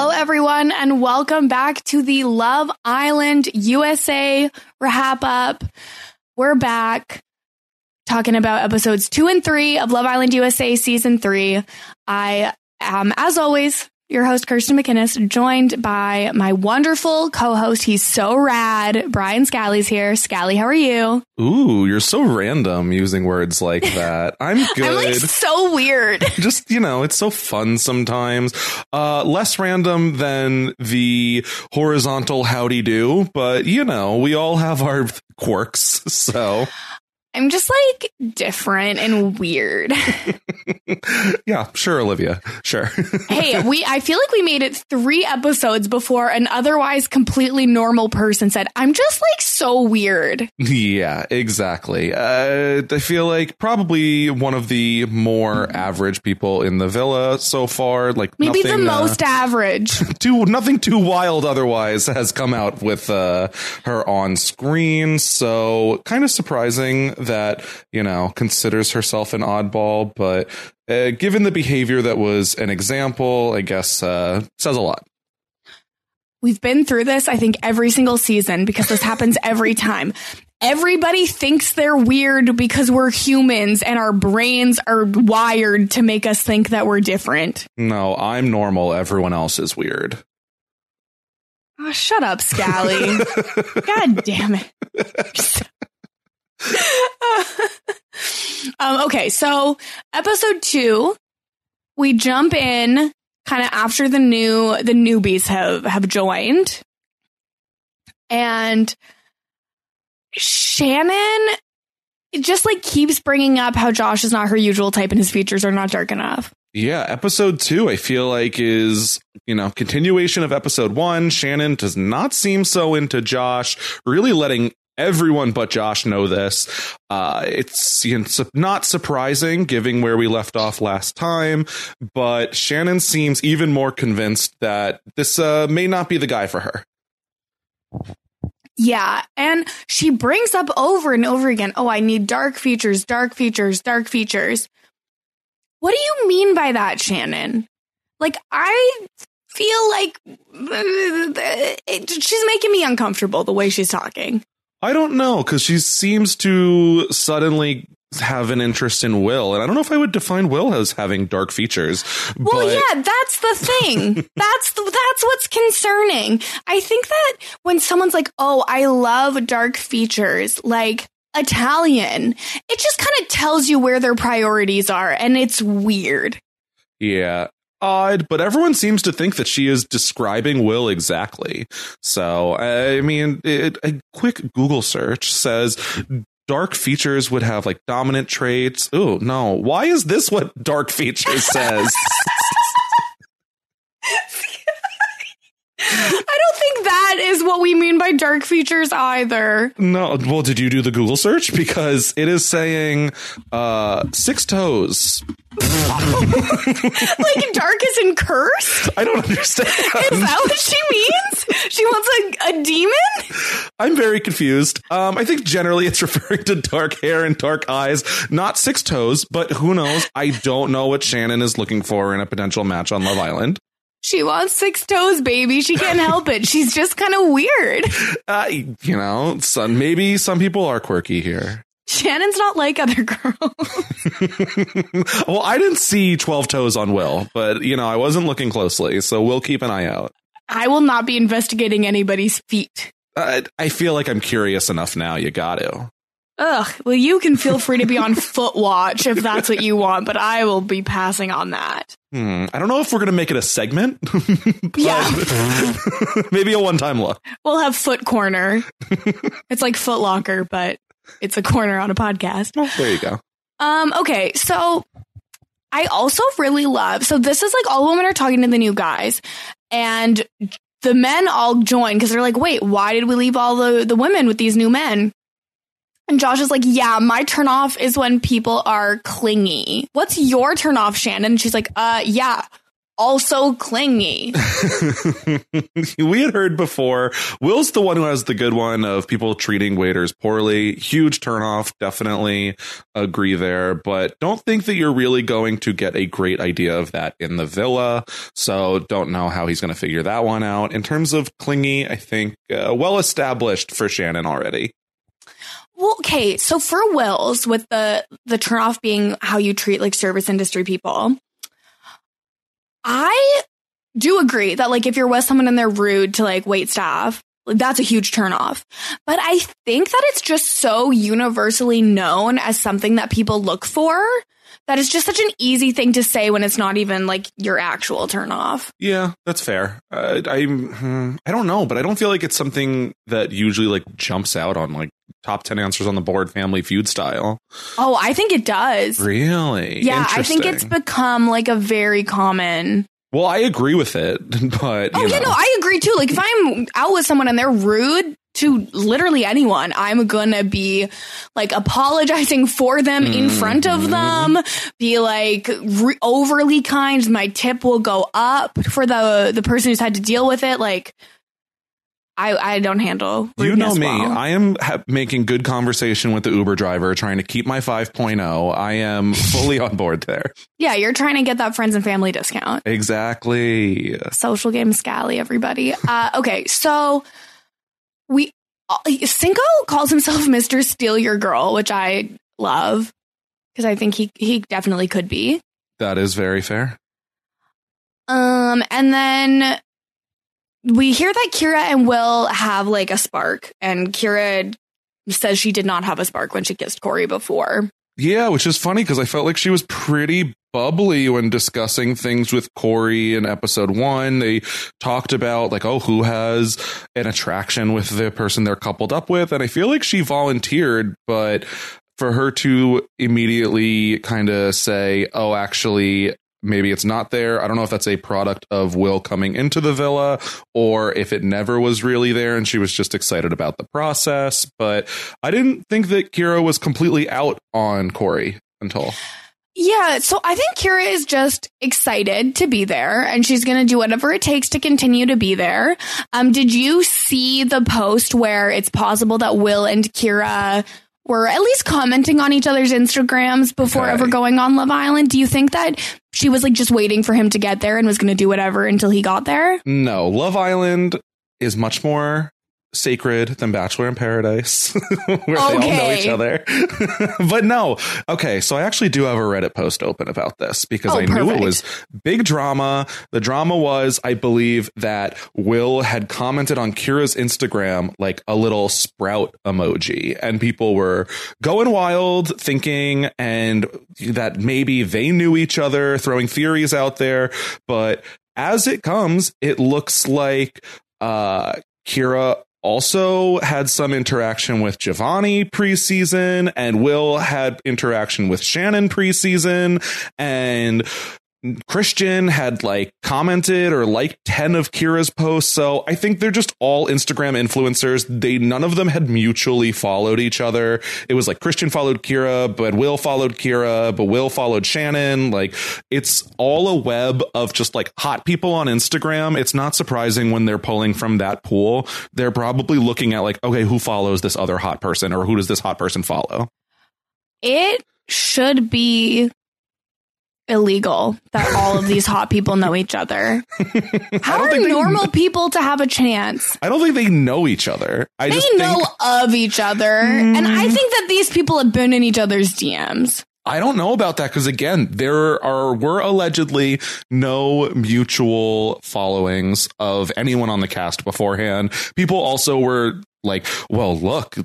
Hello, everyone, and welcome back to the Love Island USA wrap up. We're back talking about episodes two and three of Love Island USA season three. I am, as always, your host, Kirsten McInnes, joined by my wonderful co host. He's so rad. Brian Scally's here. Scally, how are you? Ooh, you're so random using words like that. I'm good. I'm like so weird. Just, you know, it's so fun sometimes. Uh, less random than the horizontal howdy do, but you know, we all have our quirks. So I'm just like different and weird. yeah, sure, Olivia. Sure. hey, we I feel like we made it 3 episodes before an otherwise completely normal person said, "I'm just like so weird." yeah, exactly. Uh, I feel like probably one of the more average people in the villa so far. Like Maybe the nothing, uh, most average. too nothing too wild otherwise has come out with uh, her on screen so kind of surprising that you know considers herself an oddball but uh, given the behavior that was an example i guess uh, says a lot We've been through this I think every single season because this happens every time. Everybody thinks they're weird because we're humans and our brains are wired to make us think that we're different. no i'm normal everyone else is weird Oh, shut up, Scally. God damn it. um, okay, so episode two, we jump in kind of after the new the newbies have have joined, and Shannon just like keeps bringing up how Josh is not her usual type and his features are not dark enough. Yeah, episode two, I feel like is, you know, continuation of episode one. Shannon does not seem so into Josh, really letting everyone but Josh know this. Uh, it's, you know, not surprising given where we left off last time, but Shannon seems even more convinced that this uh, may not be the guy for her. Yeah. And she brings up over and over again, oh, I need dark features, dark features, dark features. What do you mean by that, Shannon? Like, I feel like it, she's making me uncomfortable the way she's talking. I don't know, because she seems to suddenly have an interest in Will, and I don't know if I would define Will as having dark features. Well, but yeah, that's the thing. that's the, that's what's concerning. I think that when someone's like, "Oh, I love dark features," like Italian, it just kind of tells you where their priorities are, and it's weird. Yeah. Odd, but everyone seems to think that she is describing Will exactly. So, I mean, it, a quick Google search says dark features would have like dominant traits. Oh, no. Why is this what dark features says? I don't think that is what we mean by dark features either. no. Well, did you do the Google search? Because it is saying uh, six toes. like dark is in cursed? I don't understand. Is that what she means? She wants a, a demon? I'm very confused. Um, I think generally it's referring to dark hair and dark eyes, not six toes, but who knows? I don't know what Shannon is looking for in a potential match on Love Island. She wants six toes, baby. She can't help it. She's just kind of weird. Uh, you know, some, maybe some people are quirky here. Shannon's not like other girls. well, I didn't see 12 toes on Will, but you know, I wasn't looking closely, so we'll keep an eye out. I will not be investigating anybody's feet. Uh, I feel like I'm curious enough now. You got to. Ugh. Well, you can feel free to be on foot watch if that's what you want, but I will be passing on that. Hmm. I don't know if we're going to make it a segment. yeah. maybe a one time look. We'll have foot corner. it's like Foot Locker, but it's a corner on a podcast. Oh, there you go. Um, okay, so I also really love so this is like all women are talking to the new guys, and the men all join because they're like, wait, why did we leave all the, the women with these new men? And Josh is like, yeah, my turn off is when people are clingy. What's your turn off, Shannon? And she's like, uh, yeah, also clingy. we had heard before. Will's the one who has the good one of people treating waiters poorly. Huge turnoff. Definitely agree there. But don't think that you're really going to get a great idea of that in the villa. So don't know how he's going to figure that one out. In terms of clingy, I think uh, well established for Shannon already. Well, okay, so for Wills, with the the turnoff being how you treat like service industry people, I do agree that like if you're with someone and they're rude to like wait staff, that's a huge turnoff. But I think that it's just so universally known as something that people look for that it's just such an easy thing to say when it's not even like your actual turnoff. Yeah, that's fair. Uh, I hmm, I don't know, but I don't feel like it's something that usually like jumps out on like top 10 answers on the board family feud style. Oh, I think it does. Really? Yeah, I think it's become like a very common well, I agree with it, but oh you yeah, know. no, I agree too. Like if I'm out with someone and they're rude to literally anyone, I'm gonna be like apologizing for them in mm-hmm. front of them. Be like re- overly kind. My tip will go up for the the person who's had to deal with it. Like I I don't handle. You know me. well. I am ha- making good conversation with the Uber driver, trying to keep my 5.0. I am fully on board there. yeah, you're trying to get that friends and family discount. Exactly. social game scally everybody uh okay so we uh, cinco calls himself mr steal your girl which i love because i think he he definitely could be That is very fair. um and then we hear that kira and will have like a spark and kira says she did not have a spark when she kissed corey before Yeah, which is funny because I felt like she was pretty bubbly when discussing things with Corey in episode one. They talked about like, oh, who has an attraction with the person they're coupled up with. And I feel like she volunteered, but for her to immediately kind of say, oh, actually, maybe it's not there. I don't know if that's a product of Will coming into the villa or if it never was really there and she was just excited about the process. But I didn't think that Kira was completely out on Corey until. Yeah, so I think Kira is just excited to be there and she's going to do whatever it takes to continue to be there. Um did you see the post where it's possible that Will and Kira were at least commenting on each other's Instagrams before Okay. ever going on Love Island? Do you think that she was like just waiting for him to get there and was going to do whatever until he got there? No, Love Island is much more sacred than Bachelor in Paradise, where they all know each other. but no, okay, so I actually do have a Reddit post open about this because Oh, I knew it was big drama. The drama was, I believe, that Will had commented on Kira's Instagram like a little sprout emoji, and people were going wild, thinking and that maybe they knew each other, throwing theories out there. But as it comes, it looks like uh, Kira also had some interaction with Giovanni preseason, and Will had interaction with Shannon preseason, and Christian had like commented or liked 10 of Kira's posts. So I think they're just all Instagram influencers. They, none of them had mutually followed each other. It was like Christian followed Kira, but Will followed Kira, but Will followed Shannon. Like it's all a web of just like hot people on Instagram. It's not surprising when they're pulling from that pool. They're probably looking at like, okay, who follows this other hot person or who does this hot person follow? It should be illegal that all of these hot people know each other. How are normal people to have a chance? I don't think they know each other. I they just know think, of each other. And I mm. think that these people have been in each other's DMs. I don't know about that because again, there are were allegedly no mutual followings of anyone on the cast beforehand. People also were like, well, look,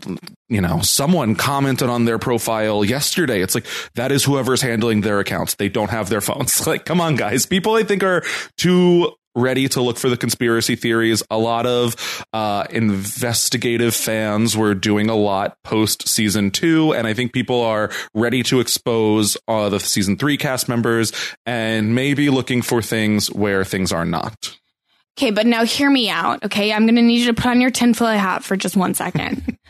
you know, someone commented on their profile yesterday. It's like that is whoever's handling their accounts. They don't have their phones. Like, come on, guys. People I think are too ready to look for the conspiracy theories. A lot of uh, investigative fans were doing a lot post season two, and I think people are ready to expose uh, the season three cast members and maybe looking for things where things are not. Okay, but now hear me out. Okay, I'm going to need you to put on your tinfoil hat for just one second.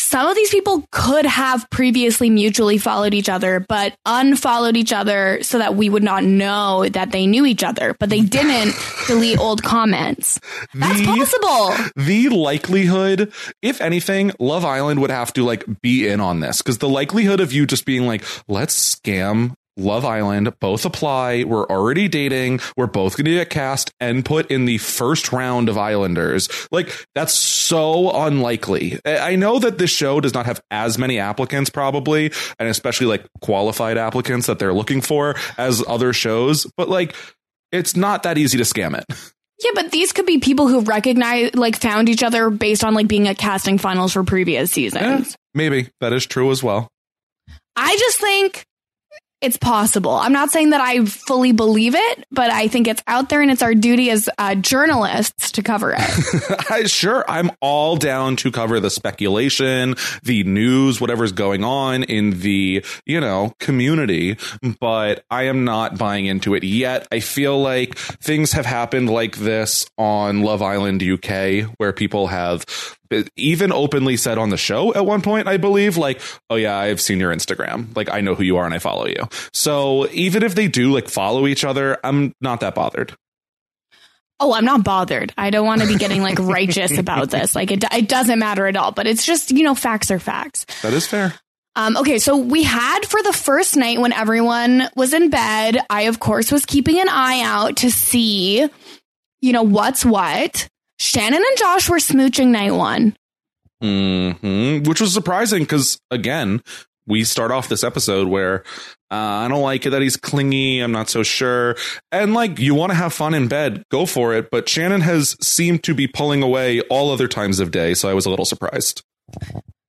Some of these people could have previously mutually followed each other, but unfollowed each other so that we would not know that they knew each other, but they didn't delete old comments. That's The- possible. the likelihood, if anything, Love Island would have to like be in on this because the likelihood of you just being like, let's scam Love Island, both apply, we're already dating, we're both going to get cast and put in the first round of Islanders. Like, that's so unlikely. I know that this show does not have as many applicants, probably, and especially like qualified applicants that they're looking for as other shows, but like, it's not that easy to scam it. Yeah, but these could be people who recognize, like, found each other based on, like, being at casting finals for previous seasons. Eh, maybe that is true as well. I just think it's possible. I'm not saying that I fully believe it, but I think it's out there and it's our duty as uh, journalists to cover it. I, sure, I'm all down to cover the speculation, the news, whatever's going on in the, you know, community, but I am not buying into it yet. I feel like things have happened like this on Love Island UK where people have even openly said on the show at one point, I believe, like, oh yeah, I've seen your Instagram. Like, I know who you are and I follow you. So even if they do like follow each other, I'm not that bothered. oh, I'm not bothered. I don't want to be getting like righteous about this. Like it, it doesn't matter at all, but it's just, you know, facts are facts. That is fair. Um, okay, so we had for the first night when everyone was in bed, I of course was keeping an eye out to see, you know, what's what. Shannon and Josh were smooching night one. hmm Which was surprising because again, we start off this episode where uh, I don't like it that he's clingy. I'm not so sure. And like, you want to have fun in bed, go for it. But Shannon has seemed to be pulling away all other times of day. So I was a little surprised.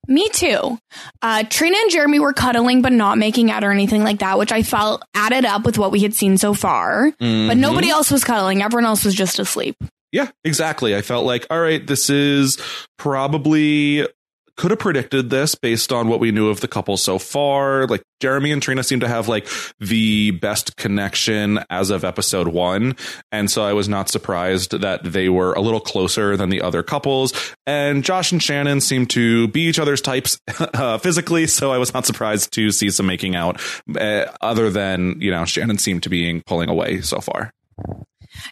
Me too. Uh, Trina and Jeremy were cuddling, but not making out or anything like that, which I felt added up with what we had seen so far. But Mhm. nobody else was cuddling. Everyone else was just asleep. Yeah, exactly. I felt like, all right, this is probably could have predicted this based on what we knew of the couple so far. Like Jeremy and Trina seem to have like the best connection as of episode one. And so I was not surprised that they were a little closer than the other couples. And Josh and Shannon seem to be each other's types uh, physically. So I was not surprised to see some making out uh, other than, you know, Shannon seemed to be pulling away so far.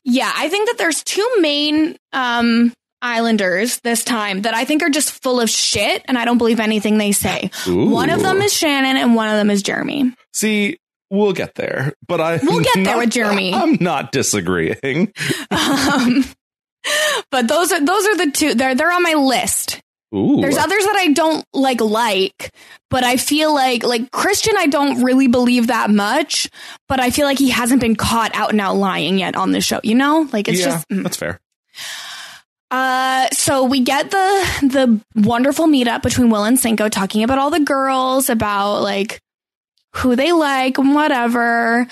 Yeah, I think that there's two main um islanders this time that I think are just full of shit and I don't believe anything they say. Ooh. One of them is Shannon and one of them is Jeremy. See, we'll get there, but I We'll get there with Jeremy. I'm not disagreeing. Um, but those are those are the two they're they're on my list. Ooh, There's others that I don't like like, but I feel like like Christian I don't really believe that much, but I feel like he hasn't been caught out and out lying yet on the show, you know? Like it's yeah, just mm. that's fair. Uh, so we get the the wonderful meetup between Will and Cinco talking about all the girls, about like who they like and whatever.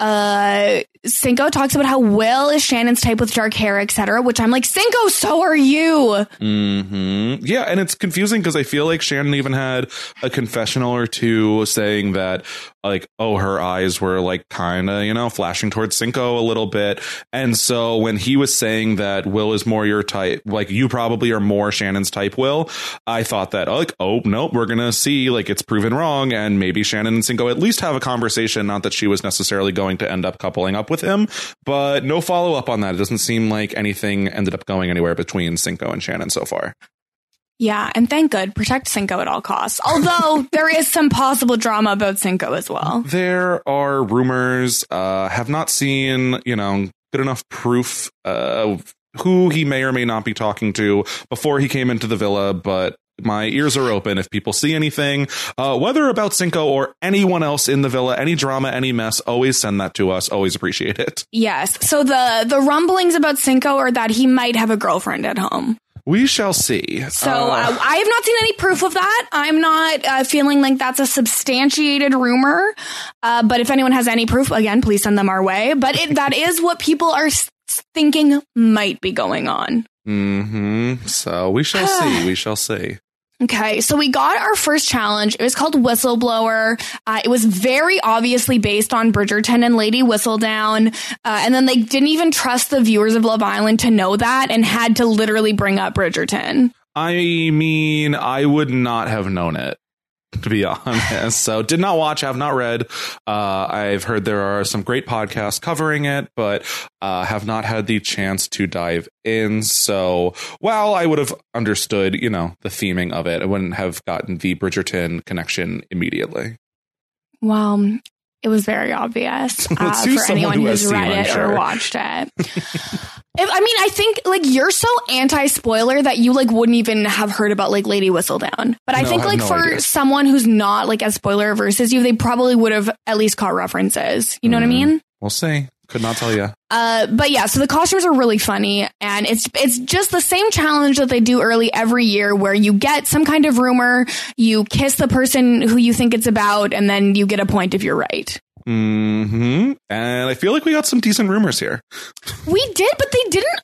Uh, Cinco talks about how Will is Shannon's type with dark hair, etc. Which I'm like, Cinco, so are you. hmm Yeah, and it's confusing because I feel like Shannon even had a confessional or two saying that, like, oh, her eyes were like kind of, you know, flashing towards Cinco a little bit. And so when he was saying that Will is more your type, like, you probably are more Shannon's type, Will, I thought that, like, oh, nope, we're to see, like, it's proven wrong. And maybe Shannon and Cinco at least have a conversation. Not that she was necessarily going to end up coupling up with him, but no follow up on that. It doesn't seem like anything ended up going anywhere between Cinco and Shannon so far. Yeah, and thank good. Protect Cinco at all costs. Although there is some possible drama about Cinco as well. There are rumors, uh, have not seen, you know, good enough proof of who he may or may not be talking to before he came into the villa, but my ears are open if people see anything, uh, whether about Cinco or anyone else in the villa, any drama, any mess, always send that to us. Always appreciate it. Yes. So the the rumblings about Cinco are that he might have a girlfriend at home. We shall see. So uh, I have not seen any proof of that. I'm not uh, feeling like that's a substantiated rumor. Uh, but if anyone has any proof, again, please send them our way. But it, that is what people are thinking might be going on. Hmm So we shall see. We shall see. Okay, so we got our first challenge. It was called Whistleblower. Uh, it was very obviously based on Bridgerton and Lady Whistledown. Uh, and then they didn't even trust the viewers of Love Island to know that and had to literally bring up Bridgerton. I mean, I would not have known it, to be honest. So, did not watch, have not read. Uh, I've heard there are some great podcasts covering it, but uh, have not had the chance to dive in. So, while I would have understood, you know, the theming of it, I wouldn't have gotten the Bridgerton connection immediately. Well, it was very obvious uh, for anyone who who's read it sure. or watched it. If, I mean, I think like you're so anti spoiler that you like wouldn't even have heard about like Lady Whistledown. But I No, think I like no for idea. someone who's not like as spoiler averse as you, they probably would have at least caught references. You know what I Mm-hmm. mean? We'll see. Could not tell you. Uh, but yeah, so the costumes are really funny, and it's it's just the same challenge that they do early every year, where you get some kind of rumor, you kiss the person who you think it's about, and then you get a point if you're right. Hmm And I feel like we got some decent rumors here. We did, but they didn't.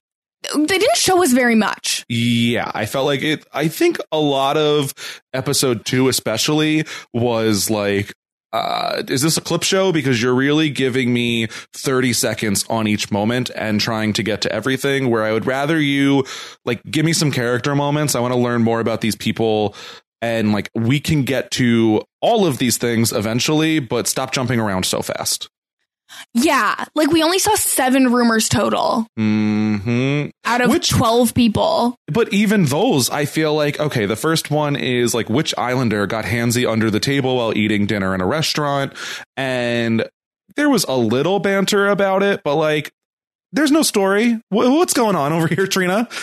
They didn't show us very much. Yeah, I felt like it. I think a lot of episode two, especially, was like, uh, is this a clip show? Because you're really giving me 30 seconds on each moment and trying to get to everything. Where I would rather you, like, give me some character moments. I want to learn more about these people. And, like, we can get to all of these things eventually, but stop jumping around so fast. Yeah, like we only saw seven rumors total hmm out of Which- twelve people. But even those, I feel like, okay, the first one is like which islander got handsy under the table while eating dinner in a restaurant. And there was a little banter about it, but like, there's no story. Wh- What's going on over here, Trina?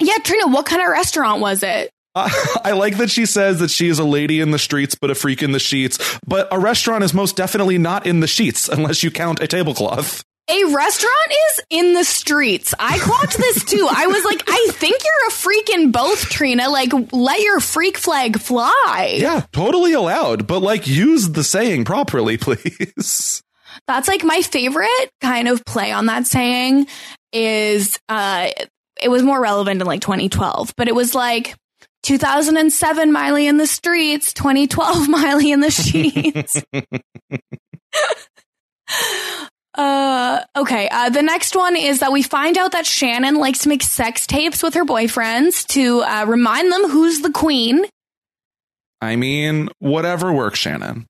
Yeah, Trina, what kind of restaurant was it? I like that she says that she is a lady in the streets, but a freak in the sheets. But a restaurant is most definitely not in the sheets unless you count a tablecloth. A restaurant is in the streets. I clocked this too. I was like, I think you're a freak in both, Trina. Like, let your freak flag fly. Yeah, totally allowed, but like use the saying properly, please. That's like my favorite kind of play on that saying is uh it was more relevant in like 2012, but it was like 2007 Miley in the streets, 2012 Miley in the sheets. Uh, okay. Uh, the next one is that we find out that Shannon likes to make sex tapes with her boyfriends to uh, remind them who's the queen. I mean, whatever works, Shannon.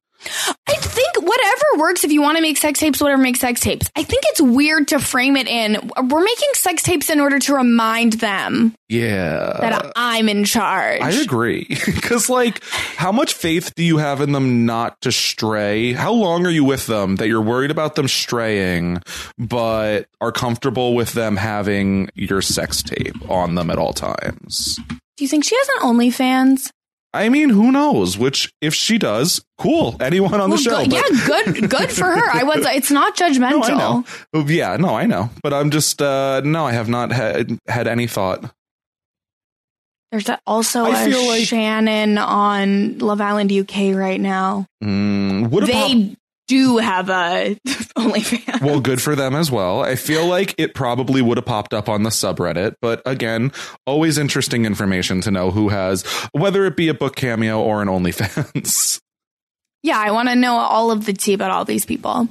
Whatever works if you want to make sex tapes, whatever makes sex tapes. I think it's weird to frame it in we're making sex tapes in order to remind them Yeah. that I'm in charge. I agree. Because, like, how much faith do you have in them not to stray? How long are you with them that you're worried about them straying, but are comfortable with them having your sex tape on them at all times? Do you think she has an OnlyFans? I mean, who knows? Which, if she does, cool. Anyone on the show. good- yeah, good, good for her. I was. It's not judgmental. No, Yeah, no, I know. But I'm just, uh, no, I have not had, had any thought. There's also I a like- Shannon on Love Island UK right now. Mm, a they pop- do have a OnlyFans. Well, good for them as well. I feel like it probably would have popped up on the subreddit, but again, always interesting information to know who has, whether it be a book cameo or an OnlyFans. Yeah, I want to know all of the tea about all these people.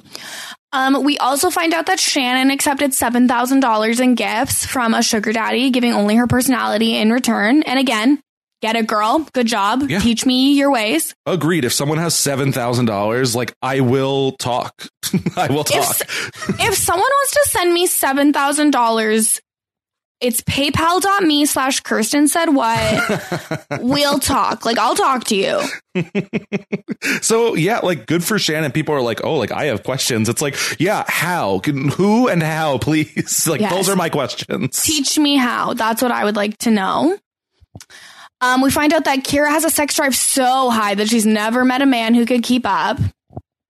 Um, we also find out that Shannon accepted seven thousand dollars in gifts from a sugar daddy, giving only her personality in return. And again, get it, girl. Good job. Yeah. Teach me your ways. Agreed. If someone has $7,000, like I will talk. I will talk. If, if someone wants to send me seven thousand dollars, it's paypal.me slash Kirsten said what. we'll talk. Like I'll talk to you. so yeah, like good for Shannon. People are like, oh, like I have questions. It's like, yeah, how? Can, who and how, please? Like Yes. those are my questions. Teach me how. That's what I would like to know. Um, we find out that Kira has a sex drive so high that she's never met a man who could keep up.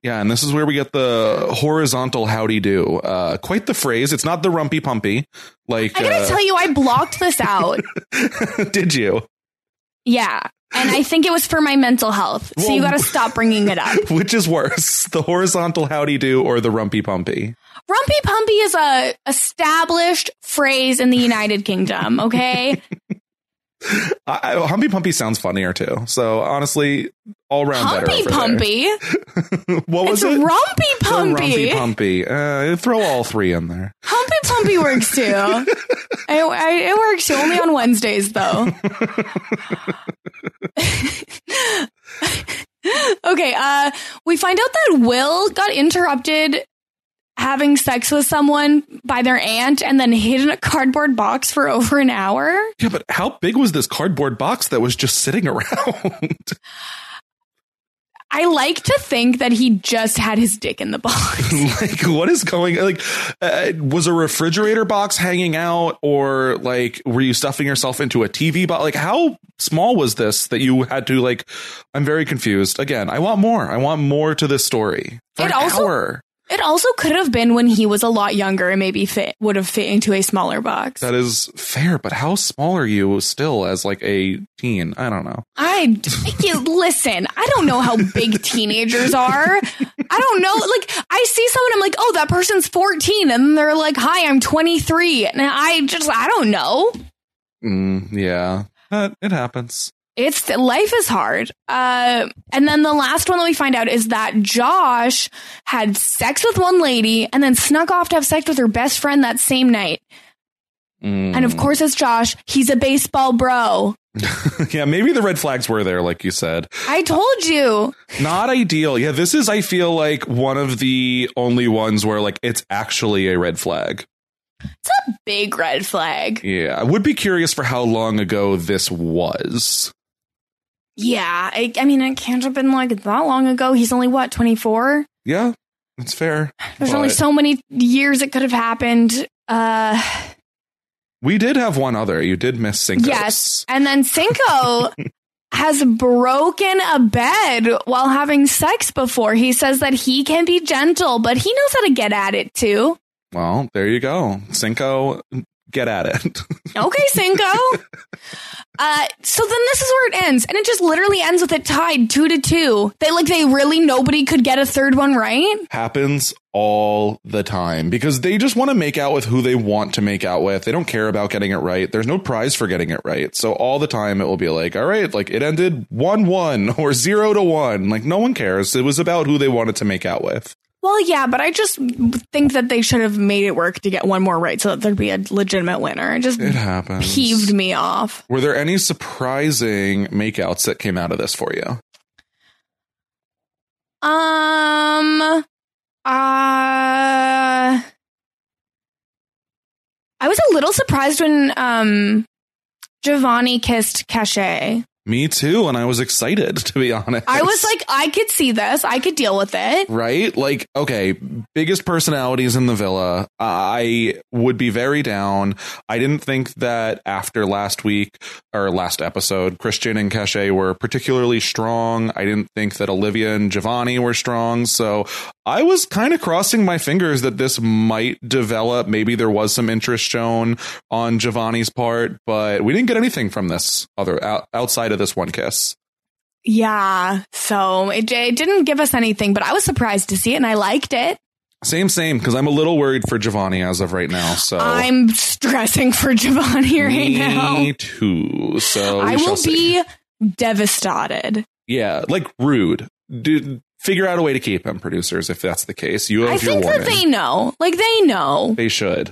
Yeah, and this is where we get the horizontal howdy do. Uh, quite the phrase. It's not the rumpy pumpy. Like, I gotta uh, tell you, I blocked this out. did you? yeah. And I think it was for my mental health. So you gotta stop bringing it up. Which is worse, the horizontal howdy do or the rumpy pumpy? Rumpy pumpy is a established phrase in the United Kingdom, okay? I, humpy pumpy sounds funnier too. So honestly, all round better. Humpy over pumpy. What was It's it? rumpy pumpy. rumpy pumpy. Uh, throw all three in there. Humpy pumpy works too. I, I, it works only on Wednesdays though. okay, uh, we find out that Will got interrupted having sex with someone by their aunt and then hid in a cardboard box for over an hour. Yeah, but how big was this cardboard box that was just sitting around? I like to think that he just had his dick in the box. like, what is going? Like, uh, was a refrigerator box hanging out, or like, were you stuffing yourself into a TV box? Like, how small was this that you had to like? I'm very confused. Again, I want more. I want more to this story. For It an also- hour. It also could have been when he was a lot younger and maybe fit would have fit into a smaller box. That is fair, but how small are you still as like a teen? I don't know. I you, listen. I don't know how big teenagers are. I don't know. Like I see someone, I'm like, oh, that person's 14, and they're like, hi, I'm 23, and I just I don't know. Mm, yeah, Uh, it happens. It's life is hard. Uh, and then the last one that we find out is that Josh had sex with one lady and then snuck off to have sex with her best friend that same night. Mm. And of course, it's Josh. He's a baseball bro. yeah, maybe the red flags were there, like you said. I told you. Not ideal. Yeah, this is, I feel like, one of the only ones where like it's actually a red flag. It's a big red flag. Yeah, I would be curious for how long ago this was. Yeah, I, I mean, it can't have been like that long ago. He's only what twenty four. Yeah, that's fair. There's only so many years it could have happened. Uh, We did have one other. You did miss Cinco. yes, and then Cinco has broken a bed while having sex before. He says that he can be gentle, but he knows how to get at it too. Well, there you go. Cinco, get at it. Okay, Cinco. Uh, so then this is where it ends, and it just literally ends with it tied two to two. They like they really nobody could get a third one right. Happens all the time because they just want to make out with who they want to make out with. They don't care about getting it right. There's no prize for getting it right. So all the time it will be like, all right, like it ended 1 1 or 0 to 1. Like no one cares. It was about who they wanted to make out with. Well, yeah, but I just think that they should have made it work to get one more right so that there'd be a legitimate winner. It just It happens. peeved me off. Were there any surprising makeouts that came out of this for you? Um, uh, I was a little surprised when um Giovanni kissed Cashay. Me too, and I was excited to be honest. I was like, I could see this. I could deal with it. right? Like, okay, biggest personalities in the villa. I would be very down. I didn't think that after last week or last episode, Christian and Cashay were particularly strong. I didn't think that Olivia and Giovanni were strong. So I was kind of crossing my fingers that this might develop. Maybe there was some interest shown on Giovanni's part, but we didn't get anything from this other outside of this one kiss. Yeah. So it, it didn't give us anything, but I was surprised to see it and I liked it. Same, same, because I'm a little worried for Giovanni as of right now. So I'm stressing for Giovanni right me now. Me too. So I will be devastated. Yeah, like rude. Dude, figure out a way to keep him, producers. If that's the case, you have I your think warning. that they know. Like they know. They should.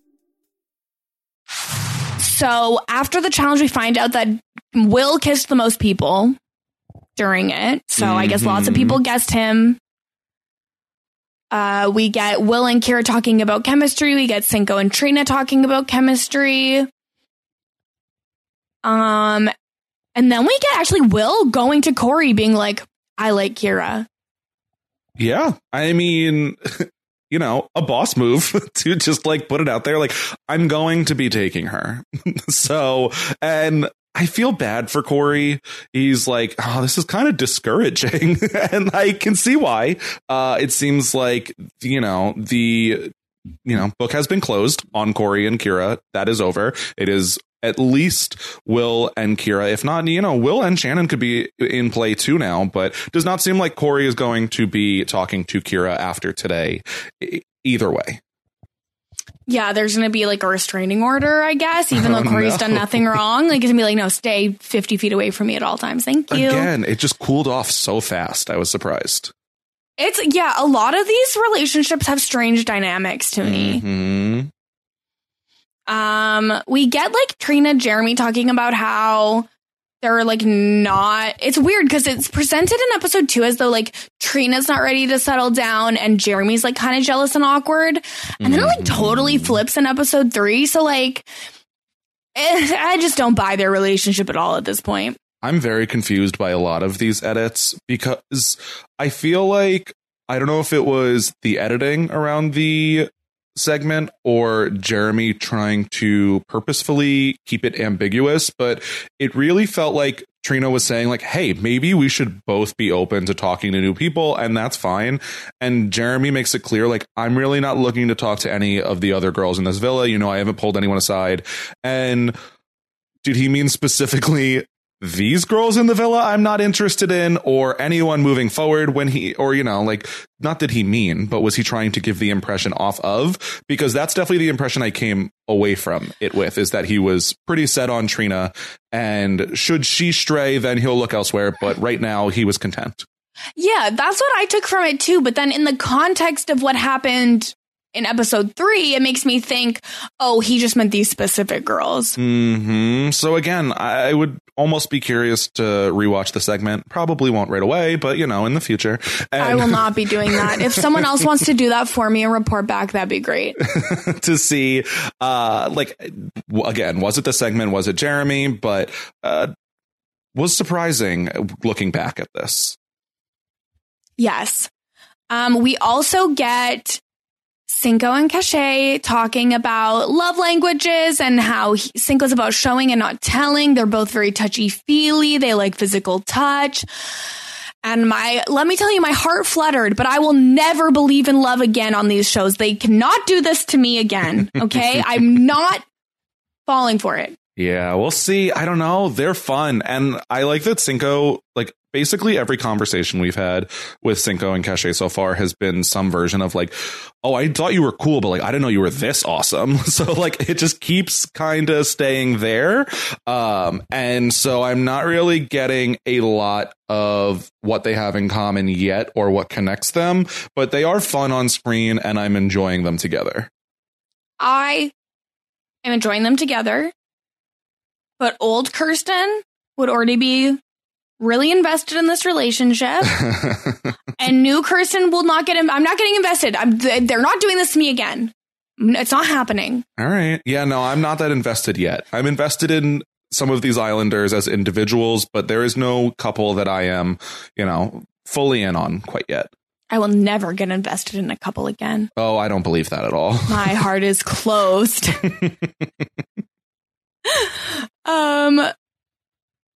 So after the challenge, we find out that Will kissed the most people during it. So I guess lots of people guessed him. Uh, we get Will and Kira talking about chemistry. We get Cinco and Trina talking about chemistry. Um, and then we get actually Will going to Corey being like, I like Kira. Yeah. I mean, you know, a boss move to just like put it out there. Like, I'm going to be taking her. so, and I feel bad for Corey. He's like, oh, this is kind of discouraging. and I can see why. Uh, it seems like, you know, the, you know, book has been closed on Corey and Kira. That is over. It is at least Will and Kira. If not, you know, Will and Shannon could be in play too now, but does not seem like Corey is going to be talking to Kira after today. Either way. Yeah, there's going to be like a restraining order, I guess, even Oh, though Corey's no. done nothing wrong. Like, it's going to be like, no, stay 50 feet away from me at all times. Thank you. Again, it just cooled off so fast. I was surprised. It's yeah, a lot of these relationships have strange dynamics to me. hmm Um, we get like Trina Jeremy talking about how they're like not it's weird because it's presented in episode two as though like Trina's not ready to settle down and Jeremy's like kind of jealous and awkward. And then it like totally flips in episode three. So like eh, I just don't buy their relationship at all at this point. I'm very confused by a lot of these edits because I feel like I don't know if it was the editing around the segment or Jeremy trying to purposefully keep it ambiguous, but it really felt like Trina was saying like, "Hey, maybe we should both be open to talking to new people and that's fine." And Jeremy makes it clear like, "I'm really not looking to talk to any of the other girls in this villa, you know, I haven't pulled anyone aside." And did he mean specifically these girls in the villa I'm not interested in or anyone moving forward when he or you know like not that he mean but was he trying to give the impression off of? Because that's definitely the impression I came away from it with is that he was pretty set on Trina. And should she stray then he'll look elsewhere. But right now he was content. Yeah, that's what I took from it too. But then in the context of what happened in episode three, it makes me think, oh, he just meant these specific girls. hmm So again, I would almost be curious to rewatch the segment. Probably won't right away, but you know, in the future. And I will not be doing that. If someone else wants to do that for me and report back, that'd be great. to see, uh, like again, was it the segment? Was it Jeremy? But uh, was surprising looking back at this. Yes. Um, we also get Cinco and Cashay talking about love languages and how he, Cinco's about showing and not telling. They're both very touchy feely. They like physical touch. And my, let me tell you, my heart fluttered, but I will never believe in love again on these shows. They cannot do this to me again. Okay. I'm not falling for it. Yeah, we'll see. I don't know. They're fun. And I like that Cinco, like basically every conversation we've had with Cinco and Cache so far has been some version of like, oh, I thought you were cool, but like, I didn't know you were this awesome. So like, it just keeps kind of staying there. Um, and so I'm not really getting a lot of what they have in common yet or what connects them, but they are fun on screen and I'm enjoying them together. I am enjoying them together, but old Kirsten would already be really invested in this relationship, and new Kirsten will not get. Im- I'm not getting invested. I'm, they're not doing this to me again. It's not happening. All right. Yeah, no, I'm not that invested yet. I'm invested in some of these Islanders as individuals, but there is no couple that I am, you know, fully in on quite yet. I will never get invested in a couple again. Oh, I don't believe that at all. My heart is closed. um,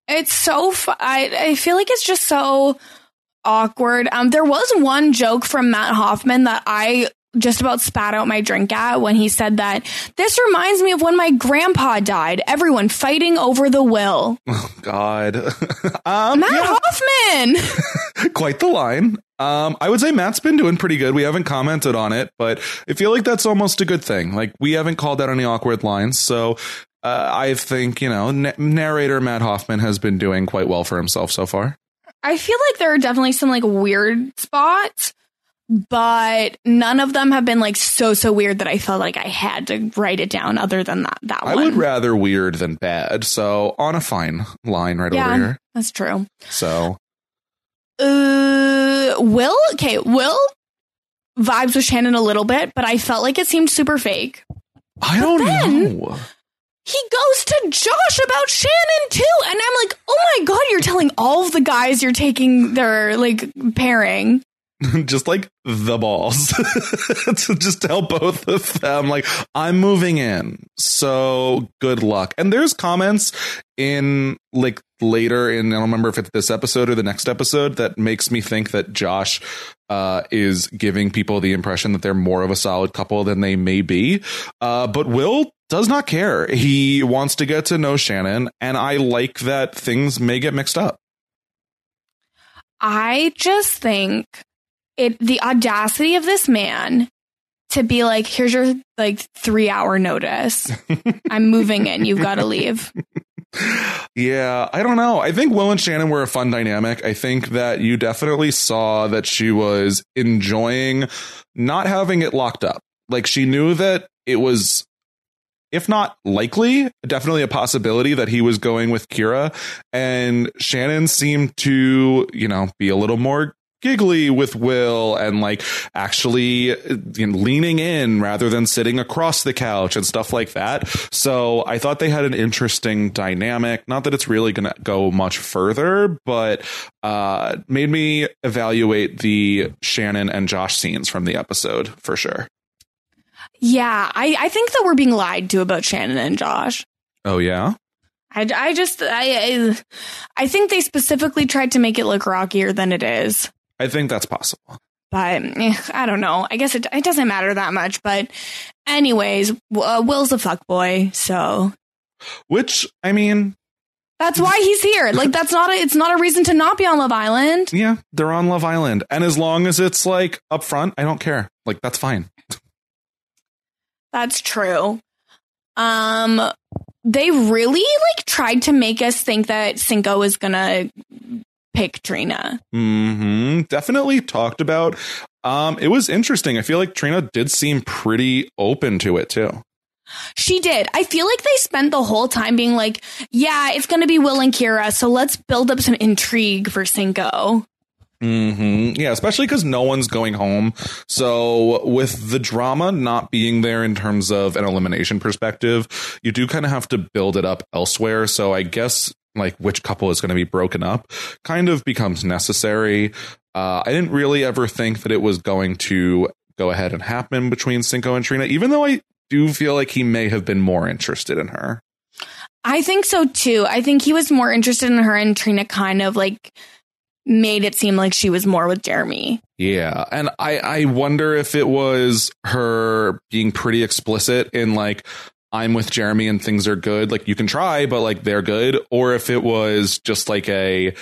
it's so. Fu- I I feel like it's just so awkward. Um, there was one joke from Matt Hoffman that I just about spat out my drink at when he said that this reminds me of when my grandpa died. Everyone fighting over the will. Oh God, um, Matt Hoffman. quite the line. Um, I would say Matt's been doing pretty good. We haven't commented on it, but I feel like that's almost a good thing. Like we haven't called out any awkward lines, so uh, I think you know na- narrator Matt Hoffman has been doing quite well for himself so far. I feel like there are definitely some like weird spots, but none of them have been like so so weird that I felt like I had to write it down. Other than that, that one. I one. would rather weird than bad, so on a fine line right yeah, over here. that's true. So Uh, Will, okay, Will vibes with Shannon a little bit, but I felt like it seemed super fake. I don't then- know. He goes to Josh about Shannon too, and I'm like, oh my god, you're telling all of the guys you're taking their like pairing. just like the balls. To just tell both of them like i'm moving in so good luck. And there's comments in like later in i don't remember if it's this episode or the next episode that makes me think that josh uh, is giving people the impression that they're more of a solid couple than they may be. Uh, but will does not care he wants to get to know shannon and i like that things may get mixed up I just think it the audacity of this man to be like, here's your like three hour notice. I'm moving in. You've got to leave. Yeah, I don't know. I think Will and Shannon were a fun dynamic. I think that you definitely saw that she was enjoying not having it locked up. Like she knew that it was, if not likely, definitely a possibility that he was going with Kyra. And Shannon seemed to, you know, be a little more giggly with Will and like actually uh, you know, leaning in rather than sitting across the couch and stuff like that. So I thought they had an interesting dynamic. Not that it's really going to go much further, but uh, made me evaluate the Shannon and Josh scenes from the episode for sure. Yeah, I, I think that we're being lied to about Shannon and Josh. Oh yeah. I, I just I, I I think they specifically tried to make it look rockier than it is. I think that's possible. But eh, I don't know. I guess it, it doesn't matter that much. But anyways, uh, Will's a fuck boy, so Which I mean, that's why he's here. Like that's not a it's not a reason to not be on Love Island. yeah, they're on Love Island, and as long as it's like up front, I don't care. Like that's fine. That's true. Um, they really like tried to make us think that Cinco was gonna pick Trina. hmm Definitely talked about. Um, it was interesting. I feel like Trina did seem pretty open to it too. She did. I feel like they spent the whole time being like, "Yeah, it's gonna be Will and Kyra, so let's build up some intrigue for Cinco." Hmm Yeah, especially because no one's going home. So with the drama not being there in terms of an elimination perspective, you do kind of have to build it up elsewhere. So I guess like which couple is going to be broken up kind of becomes necessary. Uh, I didn't really ever think that it was going to go ahead and happen between Cinco and Trina, even though I do feel like he may have been more interested in her. I think so too. I think he was more interested in her and Trina kind of like made it seem like she was more with Jeremy. Yeah. And I, I wonder if it was her being pretty explicit in like, I'm with Jeremy and things are good. Like you can try, but like they're good. Or if it was just like a,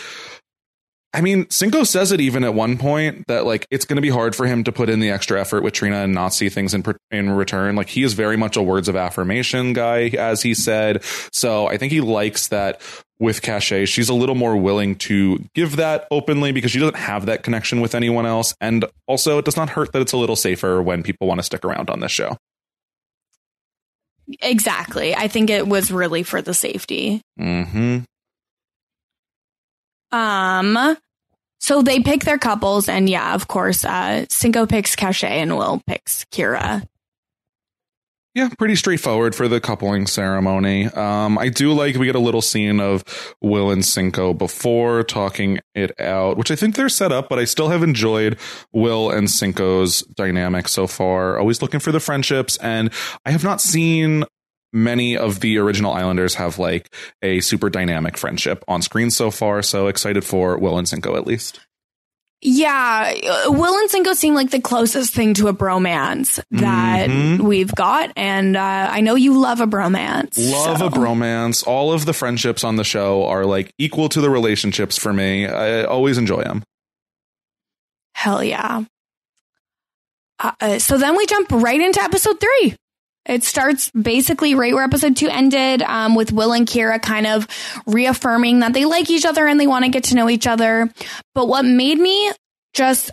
I mean, Cinco says it even at one point that like it's going to be hard for him to put in the extra effort with Trina and not see things in in return. Like he is very much a words of affirmation guy, as he said. So I think he likes that with Cashay. She's a little more willing to give that openly because she doesn't have that connection with anyone else, and also it does not hurt that it's a little safer when people want to stick around on this show. Exactly. I think it was really for the safety. Hmm. Um, so they pick their couples, and yeah, of course, uh, Cinco picks Cashay and Will picks Kyra. Yeah, pretty straightforward for the coupling ceremony. Um, I do like we get a little scene of Will and Cinco before talking it out, which I think they're set up, but I still have enjoyed Will and Cinco's dynamic so far. Always looking for the friendships, and I have not seen many of the original Islanders have like a super dynamic friendship on screen so far. So excited for Will and Cinco at least. Yeah, Will and Cinco seem like the closest thing to a bromance that Mhm. we've got, and uh, I know you love a bromance. Love so- a bromance. All of the friendships on the show are like equal to the relationships for me. I always enjoy them. Hell yeah. Uh, uh, so then we jump right into episode three. It starts basically right where episode two ended, um, with Will and Kyra kind of reaffirming that they like each other and they want to get to know each other. But what made me just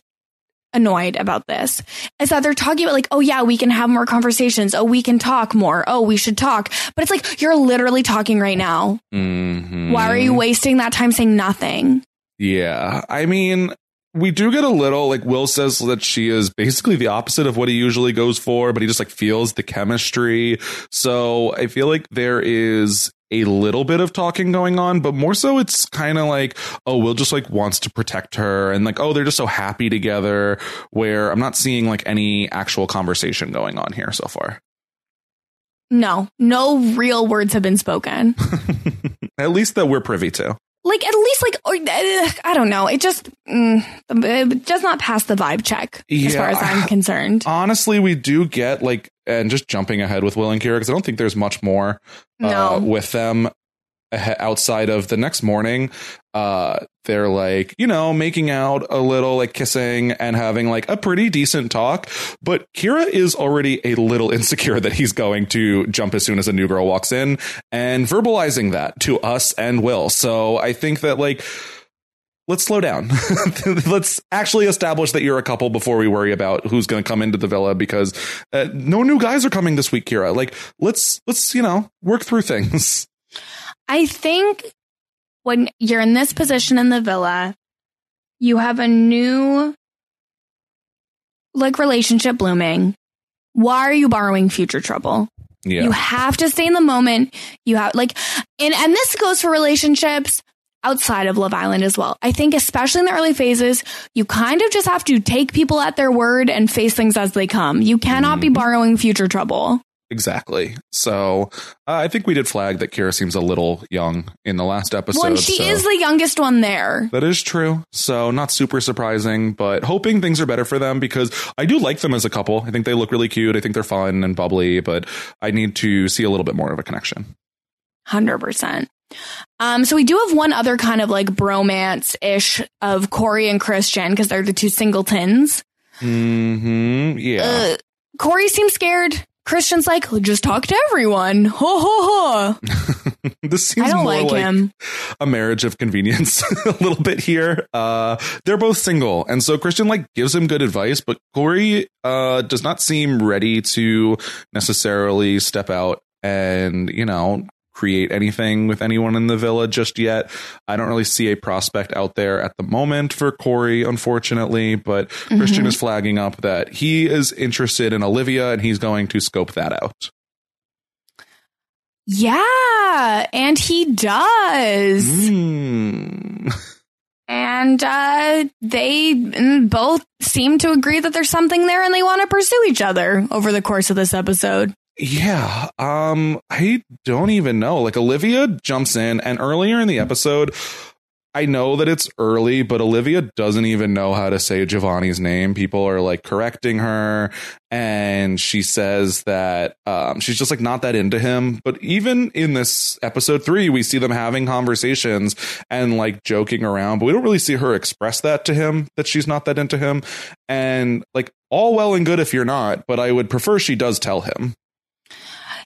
annoyed about this is that they're talking about like, oh yeah, we can have more conversations. Oh, we can talk more. Oh, we should talk. But it's like, you're literally talking right now. Mm-hmm. Why are you wasting that time saying nothing? Yeah. I mean, we do get a little like Will says that she is basically the opposite of what he usually goes for, but he just like feels the chemistry. So I feel like there is a little bit of talking going on, but more so it's kind of like, oh, Will just like wants to protect her and like, oh, they're just so happy together where I'm not seeing like any actual conversation going on here so far. No, no real words have been spoken. At least that we're privy to. Like at least like or, uh, I don't know. It just mm, it does not pass the vibe check as far as I'm concerned. Honestly, we do get like, and just jumping ahead with Will and Kyra because I don't think there's much more No. uh, with them outside of the next morning. Uh, they're like, you know, making out a little, like kissing and having like a pretty decent talk. But Kyra is already a little insecure that he's going to jump as soon as a new girl walks in and verbalizing that to us and Will. So I think that like, let's slow down. let's actually establish that you're a couple before we worry about who's going to come into the villa because uh, no new guys are coming this week, Kyra. Like, let's let's you know work through things. I think when you're in this position in the villa, you have a new like relationship blooming. Why are you borrowing future trouble? Yeah. You have to stay in the moment. You have like and and this goes for relationships outside of Love Island as well. I think especially in the early phases, you kind of just have to take people at their word and face things as they come. You cannot Mm-hmm. be borrowing future trouble. Exactly. So uh, I think we did flag that Kyra seems a little young in the last episode. Well, and she so- is the youngest one there. That is true. So not super surprising, but hoping things are better for them because I do like them as a couple. I think they look really cute. I think they're fun and bubbly, but I need to see a little bit more of a connection. Hundred percent. Um, so we do have one other kind of like bromance ish of Corey and Christian because they're the two singletons. Hmm. Yeah. Uh, Corey seems scared. Christian's like, just talk to everyone. Ho ho ho. this seems I don't more like like him. a marriage of convenience a little bit here. Uh, they're both single, and so Christian like gives him good advice, but Corey uh does not seem ready to necessarily step out and you know create anything with anyone in the villa just yet. I don't really see a prospect out there at the moment for Corey, unfortunately, but Christian Mhm. is flagging up that he is interested in Olivia and he's going to scope that out. Yeah, and he does. Hmm. And uh, they mm, both seem to agree that there's something there and they want to pursue each other over the course of this episode. Yeah, um, I don't even know. Like Olivia jumps in, and earlier in the episode, I know that it's early, but Olivia doesn't even know how to say Giovanni's name. People are like correcting her, and she says that um, she's just like not that into him. But even in this episode three, we see them having conversations and like joking around, but we don't really see her express that to him that she's not that into him. And like all well and good if you're not, but I would prefer she does tell him.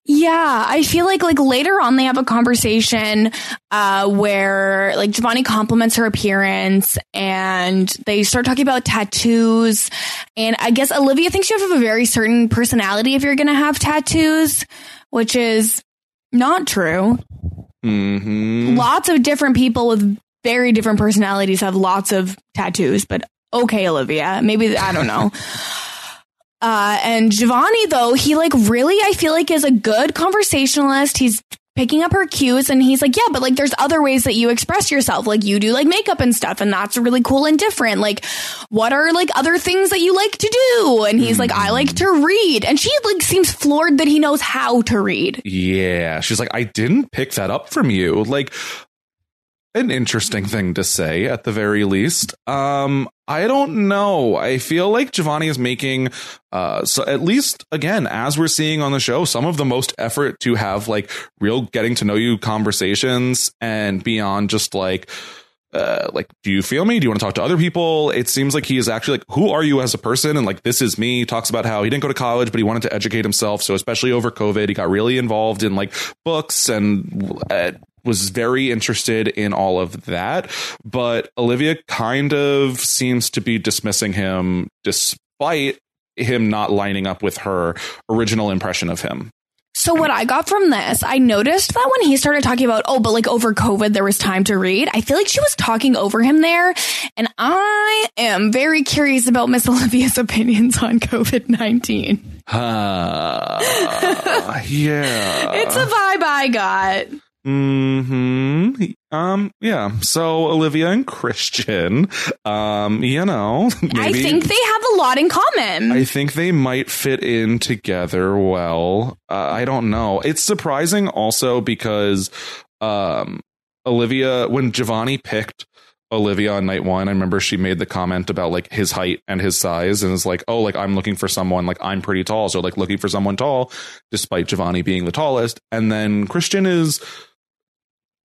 Yeah, I feel like like later on they have a conversation uh where like Giovanni compliments her appearance and they start talking about tattoos and I guess Olivia thinks you have to have a very certain personality if you're going to have tattoos, which is not true. Mm-hmm. Lots of different people with very different personalities have lots of tattoos, but okay, Olivia, maybe I don't know. Uh, and Giovanni, though, he like really, I feel like is a good conversationalist. He's picking up her cues and he's like, yeah, but like there's other ways that you express yourself. Like you do like makeup and stuff and that's really cool and different. Like what are like other things that you like to do? And he's like, I like to read. And she like seems floored that he knows how to read. Yeah. She's like, I didn't pick that up from you. Like, an interesting thing to say at the very least. Um, I don't know. I feel like Giovanni is making, uh, so at least again, as we're seeing on the show, some of the most effort to have like real getting to know you conversations and beyond just like, uh, like, do you feel me? Do you want to talk to other people? It seems like he is actually like, who are you as a person? And like, this is me. He talks about how he didn't go to college, but he wanted to educate himself. So especially over COVID, he got really involved in like books and uh, was very interested in all of that. But Olivia kind of seems to be dismissing him despite him not lining up with her original impression of him. So what I got from this, I noticed that when he started talking about, oh, but like over COVID, there was time to read. I feel like she was talking over him there. And I am very curious about Miss Olivia's opinions on COVID 19. Uh, yeah. It's a vibe I got. Hmm. Um. Yeah. So Olivia and Christian. Um. You know. Maybe, I think they have a lot in common. I think they might fit in together well. Uh, I don't know. It's surprising also because um Olivia when Giovanni picked Olivia on night one, I remember she made the comment about like his height and his size, and it's like, oh, like I'm looking for someone like I'm pretty tall, so like looking for someone tall, despite Giovanni being the tallest. And then Christian is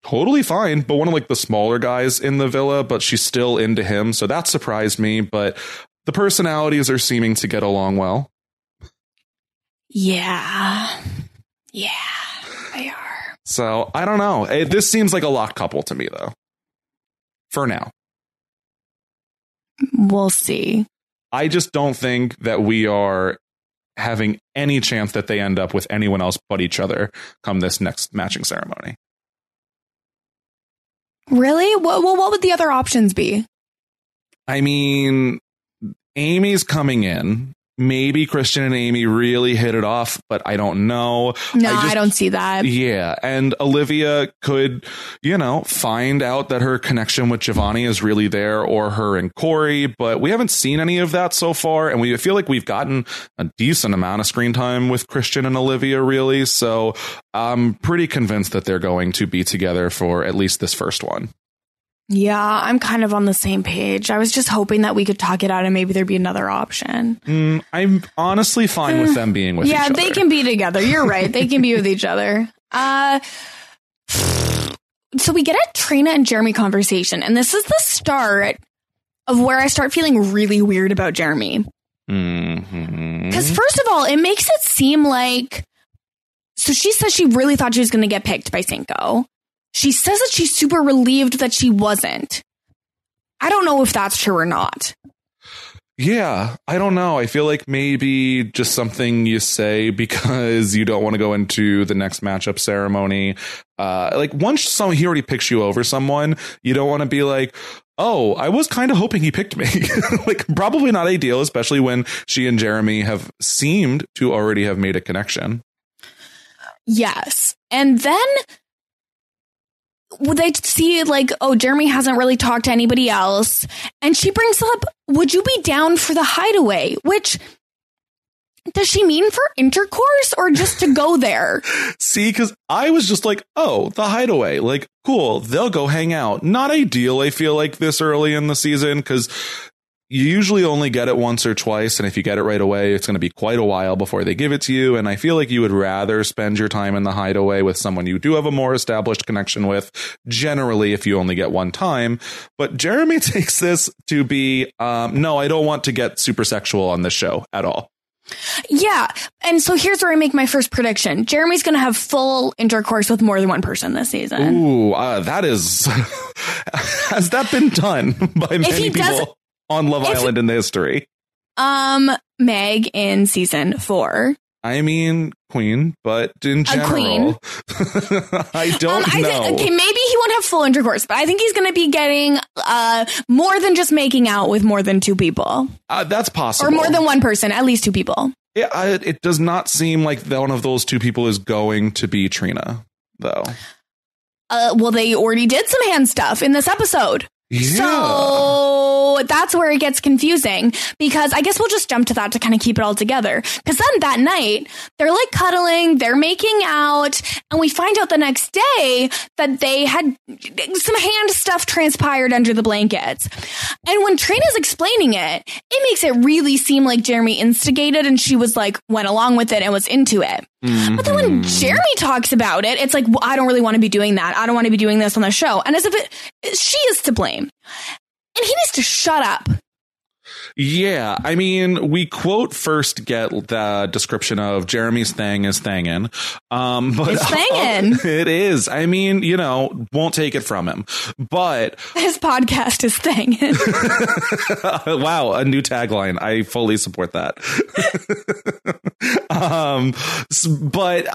totally fine, but one of like the smaller guys in the villa, but she's still into him, so that surprised me. But the personalities are seeming to get along well. Yeah, yeah, they are. So I don't know. It, this seems like a locked couple to me, though. For now. We'll see. I just don't think that we are having any chance that they end up with anyone else but each other come this next matching ceremony. Really? Well, well, what would the other options be? I mean, Amy's coming in. Maybe Christian and Amy really hit it off, but I don't know. No, I, I don't see that. Yeah. And Olivia could, you know, find out that her connection with Giovanni is really there or her and Corey, but we haven't seen any of that so far. And we feel like we've gotten a decent amount of screen time with Christian and Olivia, really. So I'm pretty convinced that they're going to be together for at least this first one. Yeah, I'm kind of on the same page. I was just hoping that we could talk it out and maybe there'd be another option. Mm, I'm honestly fine with them being with yeah, each other. they can be together. You're right. They can be with each other. Uh so we get a Trina and Jeremy conversation, and this is the start of where I start feeling really weird about Jeremy. Mm-hmm. Because first of all, it makes it seem like so she says she really thought she was going to get picked by Cinco. She says that she's super relieved that she wasn't. I don't know if that's true or not. Yeah, I don't know. I feel like maybe just something you say because you don't want to go into the next matchup ceremony. Uh, like once some he already picks you over someone, you don't want to be like, "Oh, I was kind of hoping he picked me." like probably not ideal, especially when she and Jeremy have seemed to already have made a connection. Yes. And then would they see like, oh, Jeremy hasn't really talked to anybody else. And she brings up, would you be down for the hideaway? Which does she mean for intercourse or just to go there? See, because I was just like, oh, the hideaway. Like, cool. They'll go hang out. Not ideal, I feel like, this early in the season, because you usually only get it once or twice. And if you get it right away, it's going to be quite a while before they give it to you. And I feel like you would rather spend your time in the hideaway with someone you do have a more established connection with, generally, if you only get one time. But Jeremy takes this to be, um, no, I don't want to get super sexual on this show at all. Yeah. And so here's where I make my first prediction. Jeremy's going to have full intercourse with more than one person this season. Ooh, uh, that is. has that been done by many he does- people on Love if- Island in the history? Um, Meg in season four. I mean, Queen, but in general, queen. I don't um, I know. think, okay, maybe he won't have full intercourse, but I think he's going to be getting uh more than just making out with more than two people uh, that's possible. or more than one person, at least two people. Yeah, I, it does not seem like that one of those two people is going to be Trina, though. Uh, well, they already did some hand stuff in this episode. Yeah. So that's where it gets confusing because I guess we'll just jump to that to kind of keep it all together. Because then that night, they're like cuddling, they're making out, and we find out the next day that they had some hand stuff transpired under the blankets. And when Trina's explaining it, it makes it really seem like Jeremy instigated and she was like, went along with it and was into it. But then when mm-hmm. Jeremy talks about it, it's like, well, I don't really want to be doing that. I don't want to be doing this on the show. And as if it, she is to blame. And he needs to shut up. Yeah, I mean, we quote first get the description of Jeremy's thing is thangin'. Um, but It's thangin'. it is. I mean, you know, won't take it from him. But His podcast is thing. wow, a new tagline. I fully support that. um, but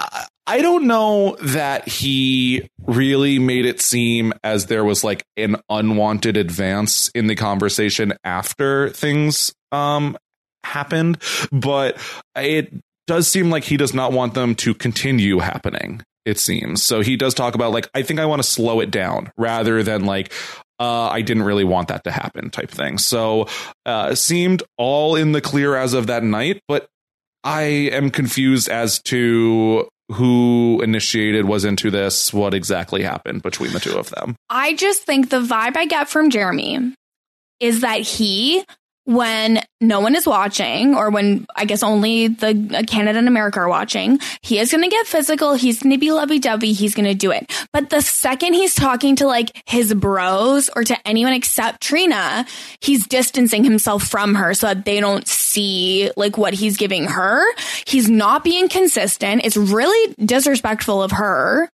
I- don't know that he really made it seem as there was like an unwanted advance in the conversation after things um happened, but it does seem like he does not want them to continue happening. It seems so. He does talk about like I think I want to slow it down rather than like uh, I didn't really want that to happen type thing. So uh, seemed all in the clear as of that night, but I am confused as to who initiated was into this, what exactly happened between the two of them. I just think the vibe I get from Jeremy is that he, when no one is watching, or when I guess only the Canada and America are watching, he is going to get physical. He's going to be lovey dovey. He's going to do it. But the second he's talking to like his bros or to anyone except Trina, he's distancing himself from her so that they don't see like what he's giving her. He's not being consistent. It's really disrespectful of her.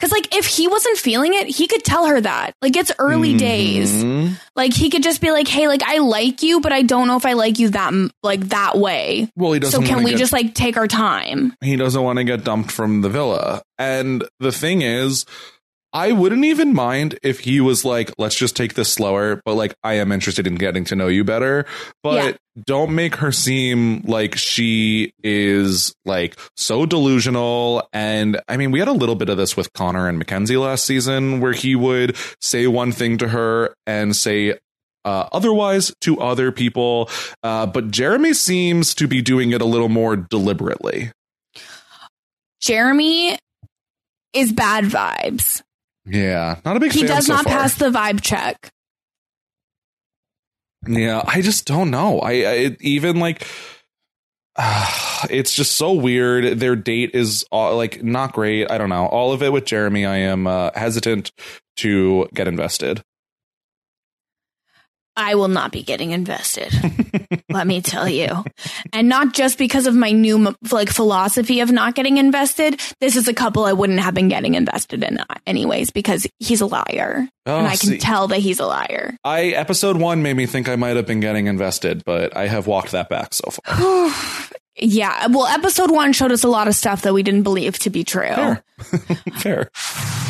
Cause like if he wasn't feeling it, he could tell her that. Like it's early days. Mhm. Like he could just be like, "Hey, like I like you, but I don't know if I like you that like that way." Well, he doesn't So can we get- just like take our time? he doesn't want to get dumped from the villa. And the thing is, I wouldn't even mind if he was like, let's just take this slower, but like, I am interested in getting to know you better. But Yeah. don't make her seem like she is like so delusional. And I mean, we had a little bit of this with Connor and Mackenzie last season where he would say one thing to her and say uh, otherwise to other people. Uh, but Jeremy seems to be doing it a little more deliberately. Jeremy is bad vibes. Yeah, not a big He does so not far. pass the vibe check. Yeah, I just don't know. I, I even like it's just so weird. Their date is uh, like not great. I don't know. All of it with Jeremy, I am uh, hesitant to get invested. I will not be getting invested. let me tell you. And not just because of my new like philosophy of not getting invested. This is a couple I wouldn't have been getting invested in uh, anyways because he's a liar. Oh, and I can see. tell that he's a liar. I episode one made me think I might have been getting invested, but I have walked that back so far. Yeah, well, episode one showed us a lot of stuff that we didn't believe to be true. Fair.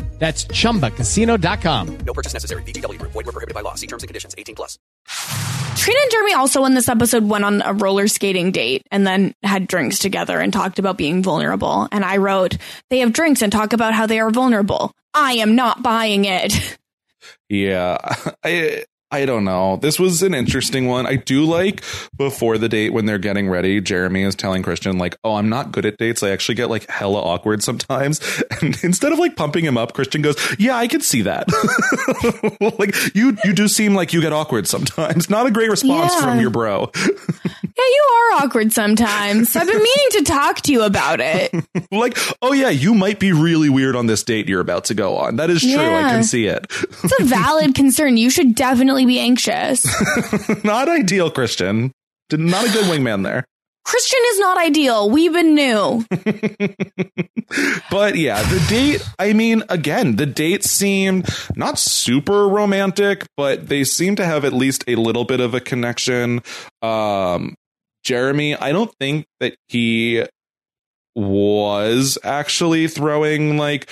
That's chumbacasino.com. No purchase necessary. VGW Group. Void were prohibited by law. See terms and conditions. 18 plus. Trina and Jeremy also in this episode went on a roller skating date and then had drinks together and talked about being vulnerable. And I wrote, they have drinks and talk about how they are vulnerable. I am not buying it. Yeah, I I don't know. This was an interesting one. I do like before the date when they're getting ready, Jeremy is telling Christian like, "Oh, I'm not good at dates. I actually get like hella awkward sometimes." And instead of like pumping him up, Christian goes, "Yeah, I can see that. like you you do seem like you get awkward sometimes. Not a great response Yeah. from your bro." Yeah, you are awkward sometimes. I've been meaning to talk to you about it. like, "Oh yeah, you might be really weird on this date you're about to go on. That is true. I can see it." It's a valid concern. You should definitely be anxious. not ideal, Christian. Did not a good wingman there. Christian is not ideal. We've been new. But yeah, the date, I mean, again, the date seemed not super romantic, but they seem to have at least a little bit of a connection. Um, Jeremy, I don't think that he was actually throwing like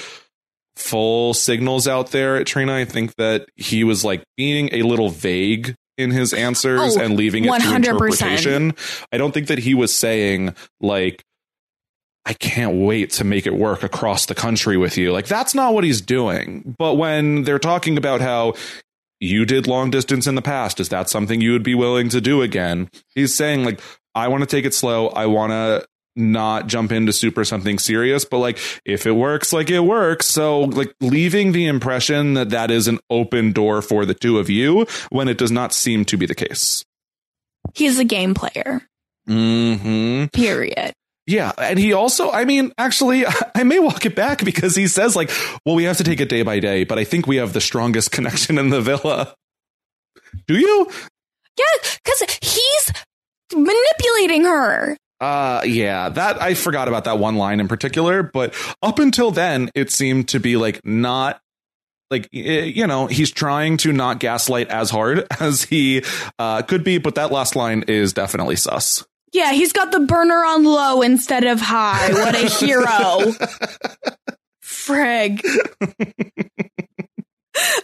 full signals out there at Trina. I think that he was like being a little vague in his answers Oh, and leaving it to 100%. interpretation. I don't think that he was saying like I can't wait to make it work across the country with you. Like that's not what he's doing. But when they're talking about how you did long distance in the past, is that something you would be willing to do again? He's saying like I want to take it slow. I want to not jump into super something serious, but like if it works, like it works. So like leaving the impression that that is an open door for the two of you when it does not seem to be the case. He's a game player. Hmm. Period. Yeah, and he also, I mean, actually, I may walk it back because he says like, "Well, we have to take it day by day, but I think we have the strongest connection in the villa." Do you? Yeah, because he's manipulating her. Uh yeah, that I forgot about that one line in particular, but up until then it seemed to be like not like you know, he's trying to not gaslight as hard as he uh could be, but that last line is definitely sus. Yeah, he's got the burner on low instead of high. What a hero. Frig.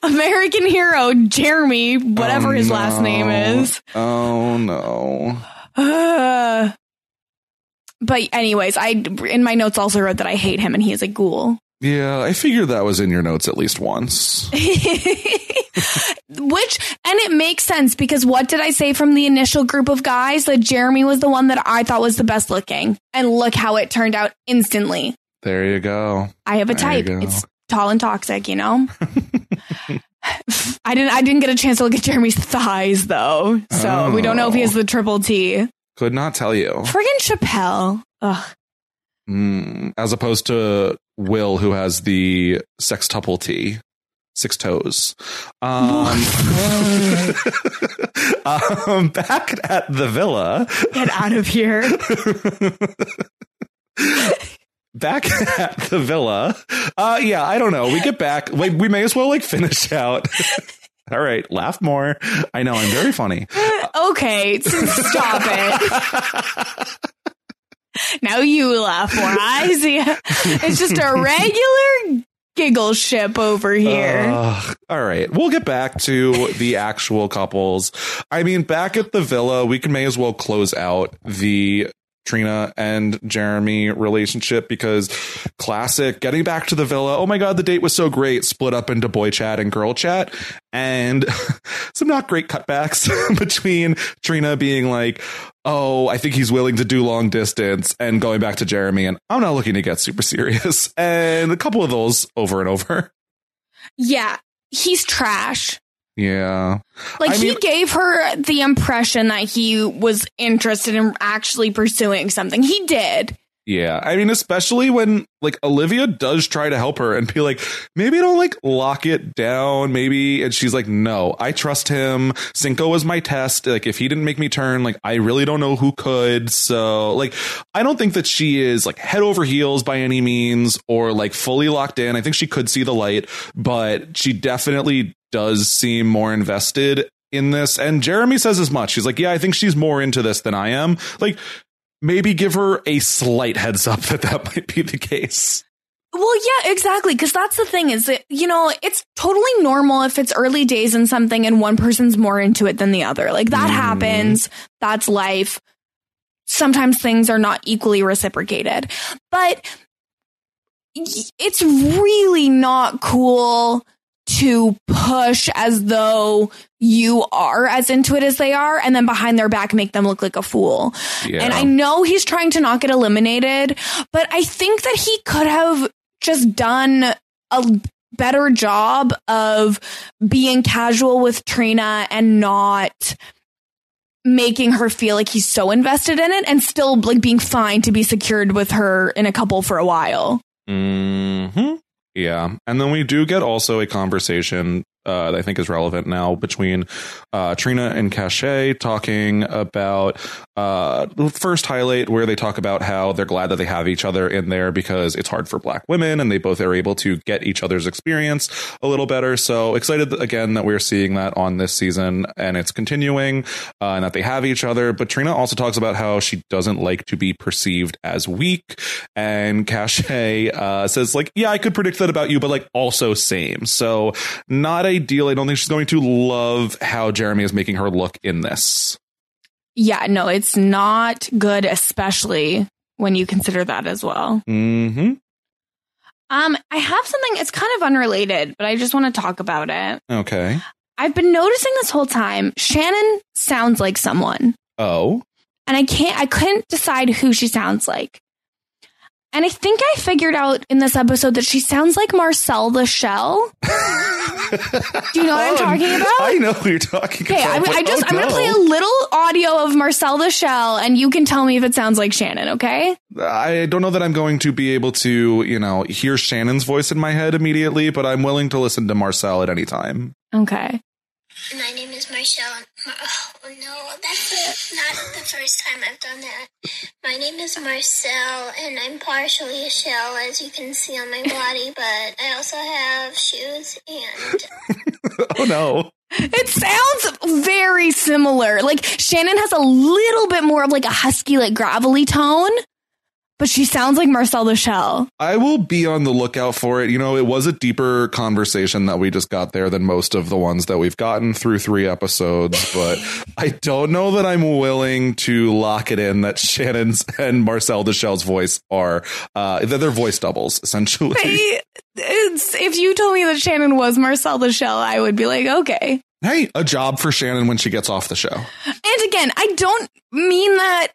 American hero, Jeremy, whatever Oh, his last name is. Oh no. Uh, but anyways, I in my notes also wrote that I hate him and he is a ghoul. Yeah, I figured that was in your notes at least once. Which and it makes sense because what did I say from the initial group of guys that Jeremy was the one that I thought was the best looking and look how it turned out instantly. There you go. I have a There type. It's tall and toxic, you know. I didn't. I didn't get a chance to look at Jeremy's thighs though, so we don't know if he oh. has the triple T. Could not tell you. Friggin' Chappelle. Ugh. Mm, as opposed to Will, who has the sextuple T, six toes. Um, um, back at the villa. Get out of here. back at the villa. Uh, yeah, I don't know. We get back. Like, we may as well like finish out. All right, laugh more. I know I'm very funny. okay, stop it. now you laugh more. I see. It's just a regular giggle ship over here. Ugh. all right, we'll get back to the actual couples. I mean, back at the villa, we can may as well close out the Trina and Jeremy relationship because classic getting back to the villa. Oh my God, the date was so great. Split up into boy chat and girl chat and some not great cutbacks between Trina being like, Oh, I think he's willing to do long distance and going back to Jeremy and I'm not looking to get super serious. And a couple of those over and over. yeah, he's trash. Yeah. Like I he mean- gave her the impression that he was interested in actually pursuing something. He did. Yeah, I mean, especially when like Olivia does try to help her and be like, maybe don't like lock it down, maybe. And she's like, no, I trust him. Cinco was my test. Like, if he didn't make me turn, like, I really don't know who could. So, like, I don't think that she is like head over heels by any means or like fully locked in. I think she could see the light, but she definitely does seem more invested in this. And Jeremy says as much. He's like, yeah, I think she's more into this than I am. Like, maybe give her a slight heads up that that might be the case. Well, yeah, exactly. Because that's the thing is that, you know, it's totally normal if it's early days in something and one person's more into it than the other. Like that mm-hmm. happens. That's life. Sometimes things are not equally reciprocated. But it's really not cool to push as though you are as into it as they are and then behind their back make them look like a fool. Yeah. And I know he's trying to not get eliminated, but I think that he could have just done a better job of being casual with Trina and not making her feel like he's so invested in it and still like being fine to be secured with her in a couple for a while. Hmm. Yeah, and then we do get also a conversation uh, that I think is relevant now between uh, Trina and Cashay talking about uh, first highlight where they talk about how they're glad that they have each other in there because it's hard for Black women and they both are able to get each other's experience a little better. So excited again that we're seeing that on this season and it's continuing uh, and that they have each other. But Trina also talks about how she doesn't like to be perceived as weak, and Cashay uh, says like, "Yeah, I could predict that about you, but like also same." So not ideal. I don't think she's going to love how Jeremy is making her look in this. Yeah, no, it's not good, especially when you consider that as well. Hmm. Um, I have something, it's kind of unrelated, but I just want to talk about it. Okay. I've been noticing this whole time, Shannon sounds like someone, Oh. and I can't, I couldn't decide who she sounds like. And I think I figured out in this episode that she sounds like Marcel the Shell. Do you know what I'm oh, talking about? Oh, I know who you're talking Okay, about. I'm, I just oh, I'm gonna play a little audio of Marcel the Shell, and you can tell me if it sounds like Shannon. Okay? I don't know that I'm going to be able to, you know, hear Shannon's voice in my head immediately, but I'm willing to listen to Marcel at any time. Okay. My name is Marshall. Mar- oh Oh, no, that's the, not the first time I've done that. My name is Marcel, and I'm partially a shell, as you can see on my body, but I also have shoes and oh no. It sounds very similar. Like Shannon has a little bit more of like a husky, like gravelly tone, but she sounds like Marcel Shell. I will be on the lookout for it. You know, it was a deeper conversation that we just got there than most of the ones that we've gotten through three episodes, but I don't know that I'm willing to lock it in that Shannon's and Marcel the Shell's voice are, uh, that they're voice doubles, essentially. I- if you told me that Shannon was Marcel Shell, I would be like, okay. Hey, a job for Shannon when she gets off the show. And again, I don't mean that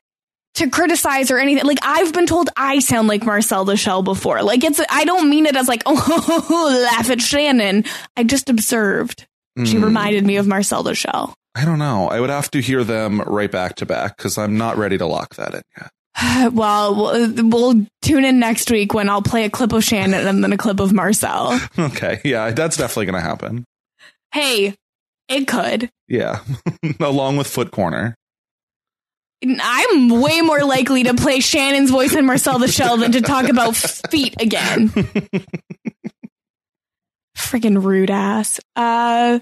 to criticize or anything. Like I've been told I sound like Marcel the Shell before. Like it's I don't mean it as like oh laugh at Shannon. I just observed. She Hmm. reminded me of Marcel the Shell. I don't know. I would have to hear them right back to back because I'm not ready to lock that in yet. well, we'll we'll tune in next week when I'll play a clip of Shannon and then a clip of Marcel. Okay. Yeah, that's definitely going to happen. Hey, it could. Yeah. Along with Foot Corner. I'm way more likely to play Shannon's voice in Marcel the Shell than to talk about feet again. Freaking rude ass. Uh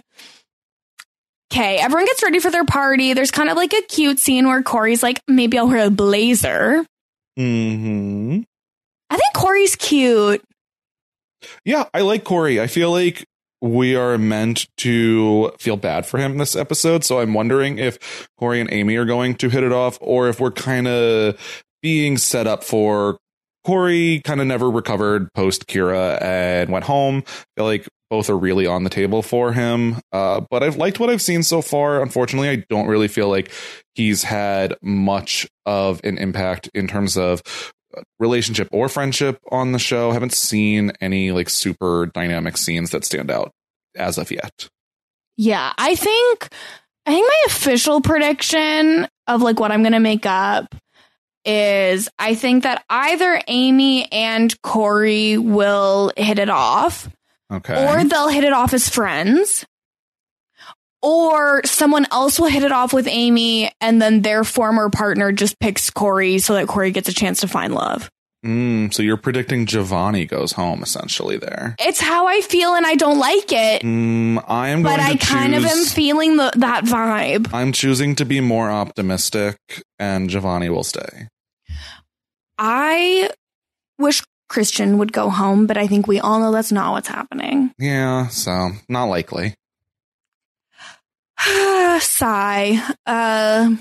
Okay, everyone gets ready for their party. There's kind of like a cute scene where Corey's like, maybe I'll wear a blazer. Hmm. I think Corey's cute. Yeah, I like Corey. I feel like we are meant to feel bad for him this episode. So I'm wondering if Corey and Amy are going to hit it off or if we're kind of being set up for Corey kind of never recovered post Kyra and went home. I feel like both are really on the table for him. Uh, but I've liked what I've seen so far. Unfortunately, I don't really feel like he's had much of an impact in terms of relationship or friendship on the show. haven't seen any like super dynamic scenes that stand out as of yet. Yeah, I think I think my official prediction of like what I'm gonna make up is I think that either Amy and Corey will hit it off, Okay. or they'll hit it off as friends, or someone else will hit it off with Amy, and then their former partner just picks Corey so that Corey gets a chance to find love. Mm, so you're predicting Giovanni goes home essentially there. It's how I feel, and I don't like it, Mm, I am going but I to kind of am feeling the, that vibe. I'm choosing to be more optimistic, and Giovanni will stay. I wish Christian would go home, but I think we all know that's not what's happening. Yeah, so not likely. Sigh. Uh,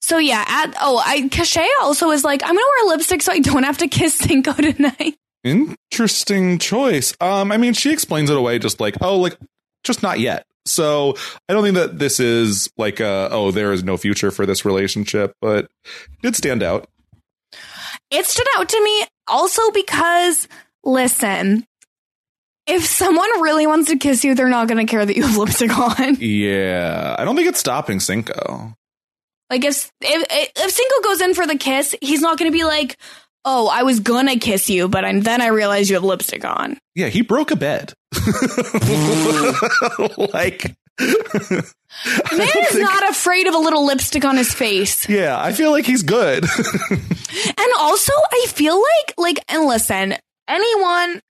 so yeah, at oh, I Cashay also is like, I'm gonna wear lipstick so I don't have to kiss Cinco tonight. Interesting choice. Um, I mean, she explains it away just like, oh, like just not yet. So I don't think that this is like, oh, there is no future for this relationship, but it did stand out. It stood out to me also because, listen, if someone really wants to kiss you, they're not gonna care that you have lipstick on. Yeah, I don't think it's stopping Cinco. Like if if if Cinco goes in for the kiss, he's not gonna be like, "Oh, I was gonna kiss you, but I, then I realized you have lipstick on." Yeah, he broke a bed. like, Man is not afraid of a little lipstick on his face. yeah, I feel like he's good. And also, I feel like, like, and listen, anyone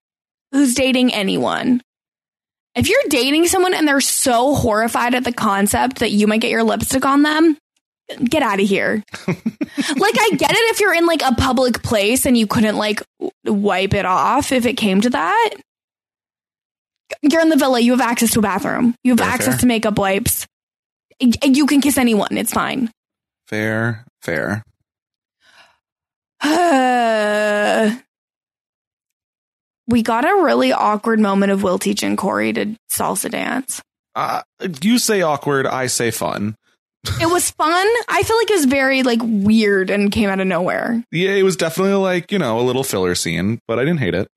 who's dating anyone, if you're dating someone and they're so horrified at the concept that you might get your lipstick on them, get out of here. like, I get it if you're in like a public place and you couldn't like wipe it off if it came to that. You're in the villa, you have access to a bathroom, you have Fair, access fair. to makeup wipes. You can kiss anyone, it's fine. fair, fair. we got a really awkward moment of Will teaching Corey to salsa dance. Uh, you say awkward, I say fun. It was fun. I feel like it was very like weird and came out of nowhere. Yeah, it was definitely like, you know, a little filler scene, but I didn't hate it.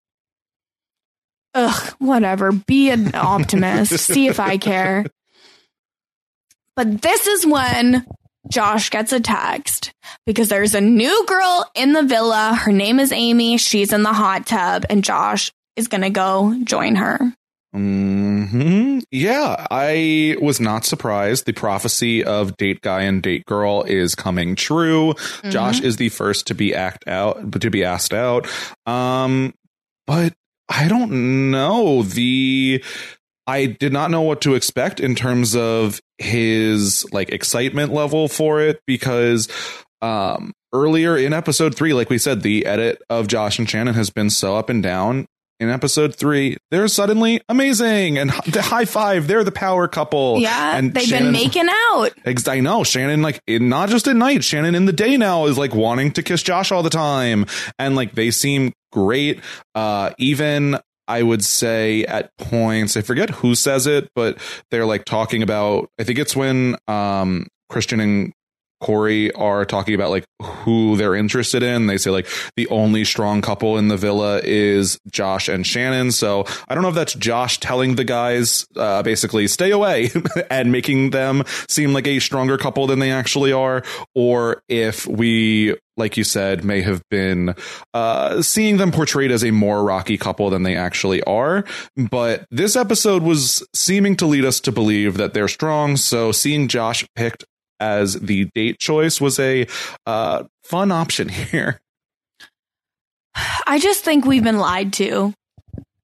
Ugh, whatever. Be an optimist. See if I care. But this is when Josh gets a text because there's a new girl in the villa. Her name is Amy. She's in the hot tub, and Josh is going to go join her. hmm Yeah, I was not surprised. The prophecy of date guy and date girl is coming true. Josh is the first to be act out, to be asked out. Um, but I don't know the. I did not know what to expect in terms of his like excitement level for it because um earlier in episode 3 like we said the edit of Josh and Shannon has been so up and down in episode 3 they're suddenly amazing and the high five they're the power couple Yeah, and they've Shannon- been making out. I know Shannon, like in, not just at night, Shannon in the day now is like wanting to kiss Josh all the time, and like they seem great. Uh, even I would say at points, I forget who says it, but they're like talking about. I think it's when um Christian and Corey are talking about like who they're interested in. They say like the only strong couple in the villa is Josh and Shannon. So I don't know if that's Josh telling the guys uh, basically stay away and making them seem like a stronger couple than they actually are, or if we, like you said, may have been uh, seeing them portrayed as a more rocky couple than they actually are. But this episode was seeming to lead us to believe that they're strong. So seeing Josh picked as the date choice was a uh, fun option here. I just think we've been lied to.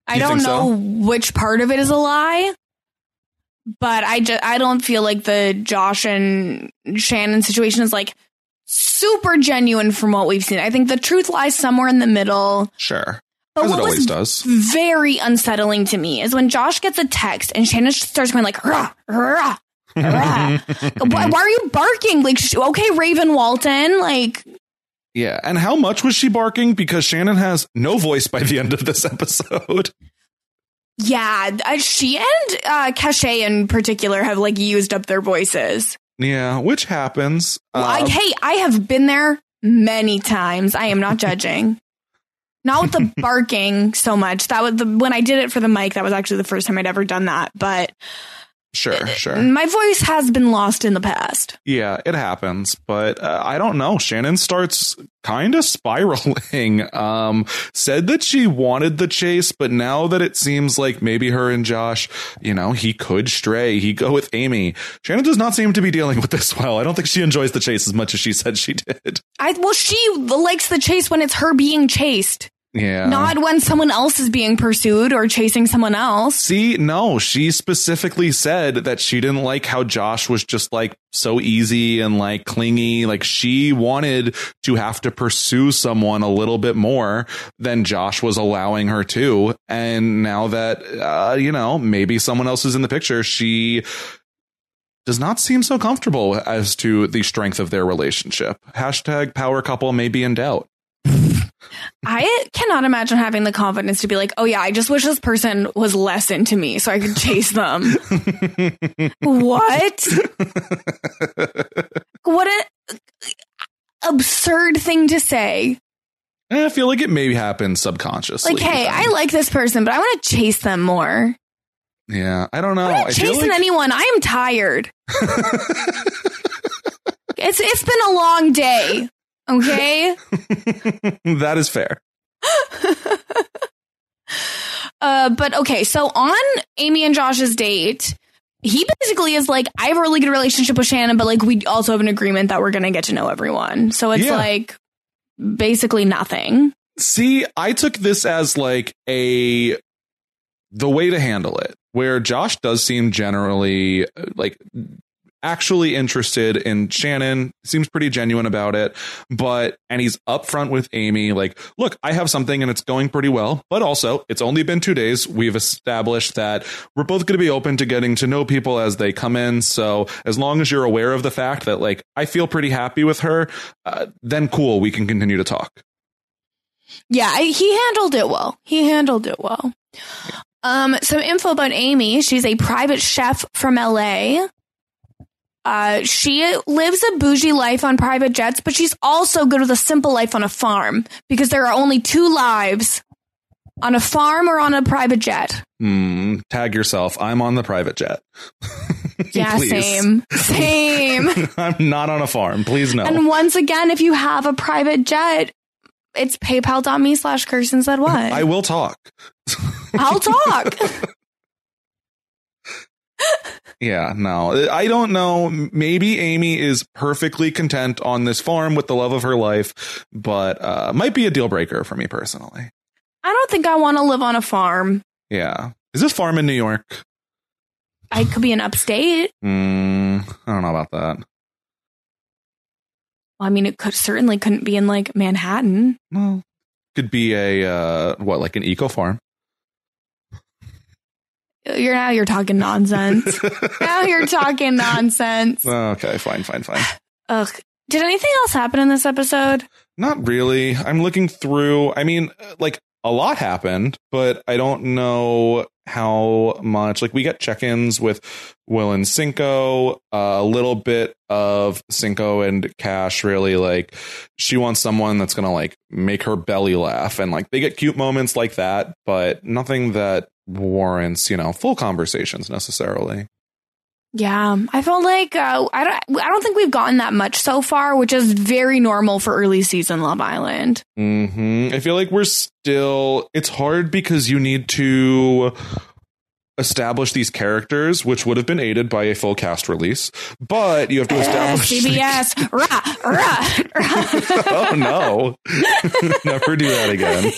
I don't think so? know which part of it is a lie, but I just I don't feel like the Josh and Shannon situation is like super genuine from what we've seen. I think the truth lies somewhere in the middle. Sure. But As it what always was does. very unsettling to me is when Josh gets a text and Shannon starts going like, rah, rah. why, why are you barking? Like, sh- okay, Raven Walton, like, Yeah. And how much was she barking? Because Shannon has no voice by the end of this episode. yeah, uh, she and uh, Cashay in particular have like used up their voices. Yeah, which happens. I, Uh, hey, I have been there many times. I am not judging. not with the barking so much. That was the when I did it for the mic. That was actually the first time I'd ever done that. But Sure, sure. My voice has been lost in the past. Yeah, it happens, but uh, I don't know. Shannon starts kind of spiraling. Um, said that she wanted the chase, but now that it seems like maybe her and Josh, you know, he could stray. He go with Amy. Shannon does not seem to be dealing with this well. I don't think she enjoys the chase as much as she said she did. I well, she likes the chase when it's her being chased. Yeah. Not when someone else is being pursued or chasing someone else. See, no, she specifically said that she didn't like how Josh was just like so easy and like clingy. Like she wanted to have to pursue someone a little bit more than Josh was allowing her to. And now that, uh, you know, maybe someone else is in the picture, she does not seem so comfortable as to the strength of their relationship. Hashtag power couple may be in doubt. I cannot imagine having the confidence to be like, oh yeah, I just wish this person was less into me so I could chase them. what? what an absurd thing to say. Eh, I feel like it may happen subconsciously. Like, hey, I like this person, but I want to chase them more. Yeah, I don't know. I'm chasing like anyone. I am tired. it's it's been a long day. Okay. that is fair. Uh, but okay, so on Amy and Josh's date, he basically is like, I have a really good relationship with Shannon, but like we also have an agreement that we're gonna get to know everyone. So it's Yeah. like basically nothing. See, I took this as like a the way to handle it, where Josh does seem generally uh, like actually interested in Shannon, seems pretty genuine about it, but and he's upfront with Amy like, "Look, I have something and it's going pretty well, but also, it's only been 2 days. We've established that we're both going to be open to getting to know people as they come in, so as long as you're aware of the fact that like I feel pretty happy with her, uh, then cool, we can continue to talk." Yeah, I, he handled it well. He handled it well. Um, some info about Amy. She's a private chef from LA. Uh, she lives a bougie life on private jets, but she's also good with a simple life on a farm because there are only two lives on a farm or on a private jet. Hmm, tag yourself. I'm on the private jet. Yeah, same. Same. I'm not on a farm. Please no. And once again, if you have a private jet, it's paypal.me slash Kirsten said what? I will talk. I'll talk. Yeah, no, I don't know. Maybe Amy is perfectly content on this farm with the love of her life, but uh, might be a deal breaker for me personally. I don't think I want to live on a farm. Yeah. Is this farm in New York? I could be in upstate. Mm, I don't know about that. Well, I mean, it could certainly couldn't be in like Manhattan. Well, could be a uh, what, like an eco farm? You're now you're talking nonsense. now you're talking nonsense. Okay, fine, fine, fine. Ugh. Did anything else happen in this episode? Not really. I'm looking through. I mean, like a lot happened, but I don't know how much. Like we got check-ins with Will and Cinco, uh, a little bit of Cinco and Cash. Really, like she wants someone that's gonna like make her belly laugh, and like they get cute moments like that, but nothing that warrants you know full conversations necessarily. Yeah, I felt like uh, I don't. I don't think we've gotten that much so far, which is very normal for early season Love Island. hmm I feel like we're still. It's hard because you need to establish these characters, which would have been aided by a full cast release. But you have to Uh, establish. CBS, rah, rah, rah. oh no! Never do that again.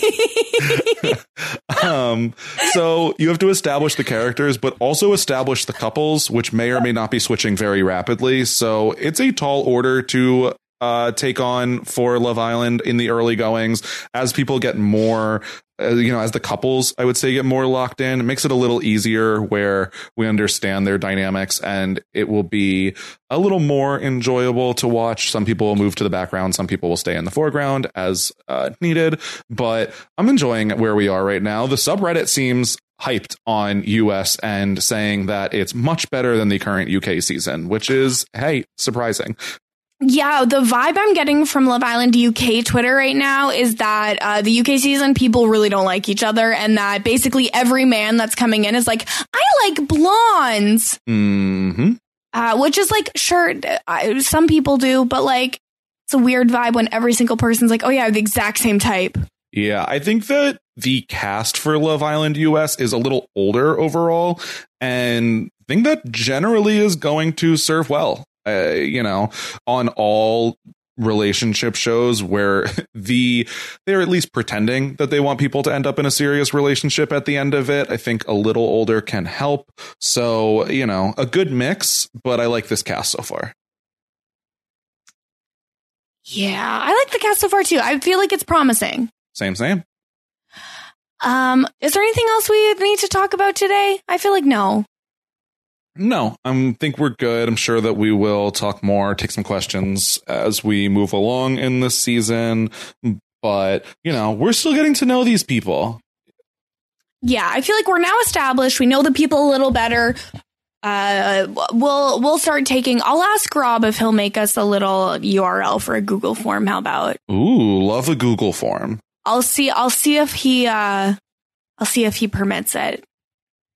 um, so you have to establish the characters, but also establish the couples, which may or may not be switching very rapidly. So it's a tall order to uh, take on for Love Island in the early goings as people get more. Uh, you know, as the couples, I would say, get more locked in, it makes it a little easier where we understand their dynamics and it will be a little more enjoyable to watch. Some people will move to the background, some people will stay in the foreground as uh, needed. But I'm enjoying where we are right now. The subreddit seems hyped on US and saying that it's much better than the current UK season, which is, hey, surprising. Yeah, the vibe I'm getting from Love Island UK Twitter right now is that uh, the UK season people really don't like each other, and that basically every man that's coming in is like, I like blondes, hmm uh, which is like, sure, I, some people do, but like, it's a weird vibe when every single person's like, oh yeah, the exact same type. Yeah, I think that the cast for Love Island US is a little older overall, and I think that generally is going to serve well. Uh, you know, on all relationship shows where the they're at least pretending that they want people to end up in a serious relationship at the end of it i think a little older can help so you know a good mix but i like this cast so far Yeah, I like the cast so far too. I feel like it's promising. same same Um, is there anything else we need to talk about today? I feel like no. No, I think we're good. I'm sure that we will talk more, take some questions as we move along in this season. But, you know, we're still getting to know these people. Yeah, I feel like we're now established. We know the people a little better. Uh, we'll we'll start taking. I'll ask Rob if he'll make us a little URL for a Google form. How about? Ooh, love a Google form. I'll see. I'll see if he. Uh, I'll see if he permits it.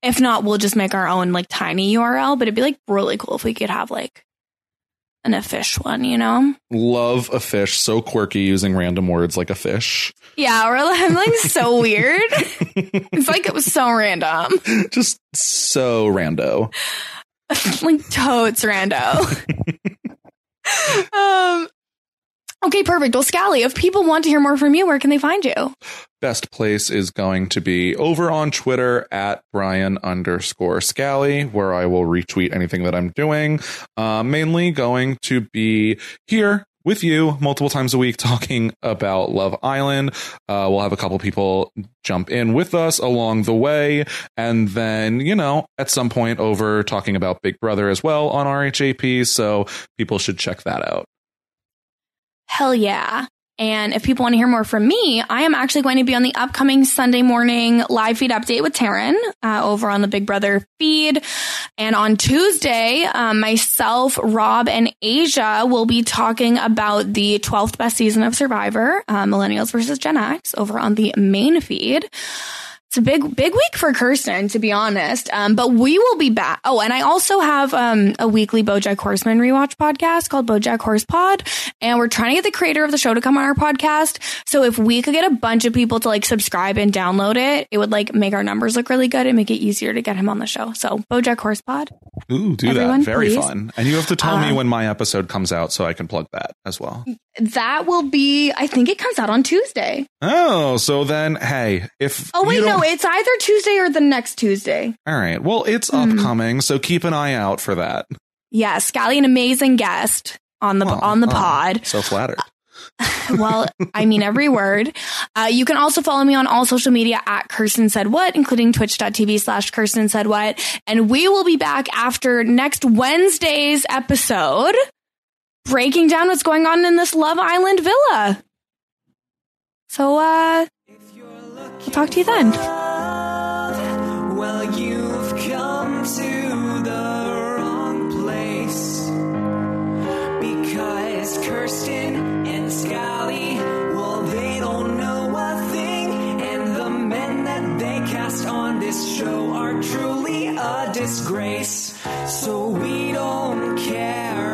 If not, we'll just make our own like tiny URL. But it'd be like really cool if we could have like an a fish one. You know? Love a fish. So quirky using random words like a fish. Yeah, we're like, I'm like so weird. it's like it was so random. Just so rando. like totes rando. um. Okay, perfect. Well, Scally, if people want to hear more from you, where can they find you? Best place is going to be over on Twitter at Brian underscore Scally, where I will retweet anything that I'm doing. Uh, mainly going to be here with you multiple times a week talking about Love Island. Uh, we'll have a couple people jump in with us along the way. And then, you know, at some point over talking about Big Brother as well on RHAP. So people should check that out. Hell yeah. And if people want to hear more from me, I am actually going to be on the upcoming Sunday morning live feed update with Taryn uh, over on the Big Brother feed. And on Tuesday, um, myself, Rob, and Asia will be talking about the 12th best season of Survivor, uh, Millennials versus Gen X, over on the main feed. It's a big, big week for Kirsten, to be honest. Um, but we will be back. Oh, and I also have um, a weekly BoJack Horseman rewatch podcast called BoJack Horse Pod, and we're trying to get the creator of the show to come on our podcast. So if we could get a bunch of people to like subscribe and download it, it would like make our numbers look really good and make it easier to get him on the show. So BoJack Horse Pod. Ooh, do Everyone, that. Very please. fun. And you have to tell me Uh, when my episode comes out so I can plug that as well. That will be. I think it comes out on Tuesday. Oh, so then, hey, if Oh wait, no, it's either Tuesday or the next Tuesday. All right. Well, it's Hmm. upcoming, so keep an eye out for that. Yeah, Scally, an amazing guest on the on the Oh, pod. So flattered. well, I mean every word. Uh, you can also follow me on all social media at Kirsten Said What, including twitch.tv slash Kirsten Said What. And we will be back after next Wednesday's episode, breaking down what's going on in this Love Island villa. So, uh, we'll talk to you then. Well, you've come to the wrong place. Because Kirsten and Scally, well, they don't know a thing. And the men that they cast on this show are truly a disgrace. So we don't care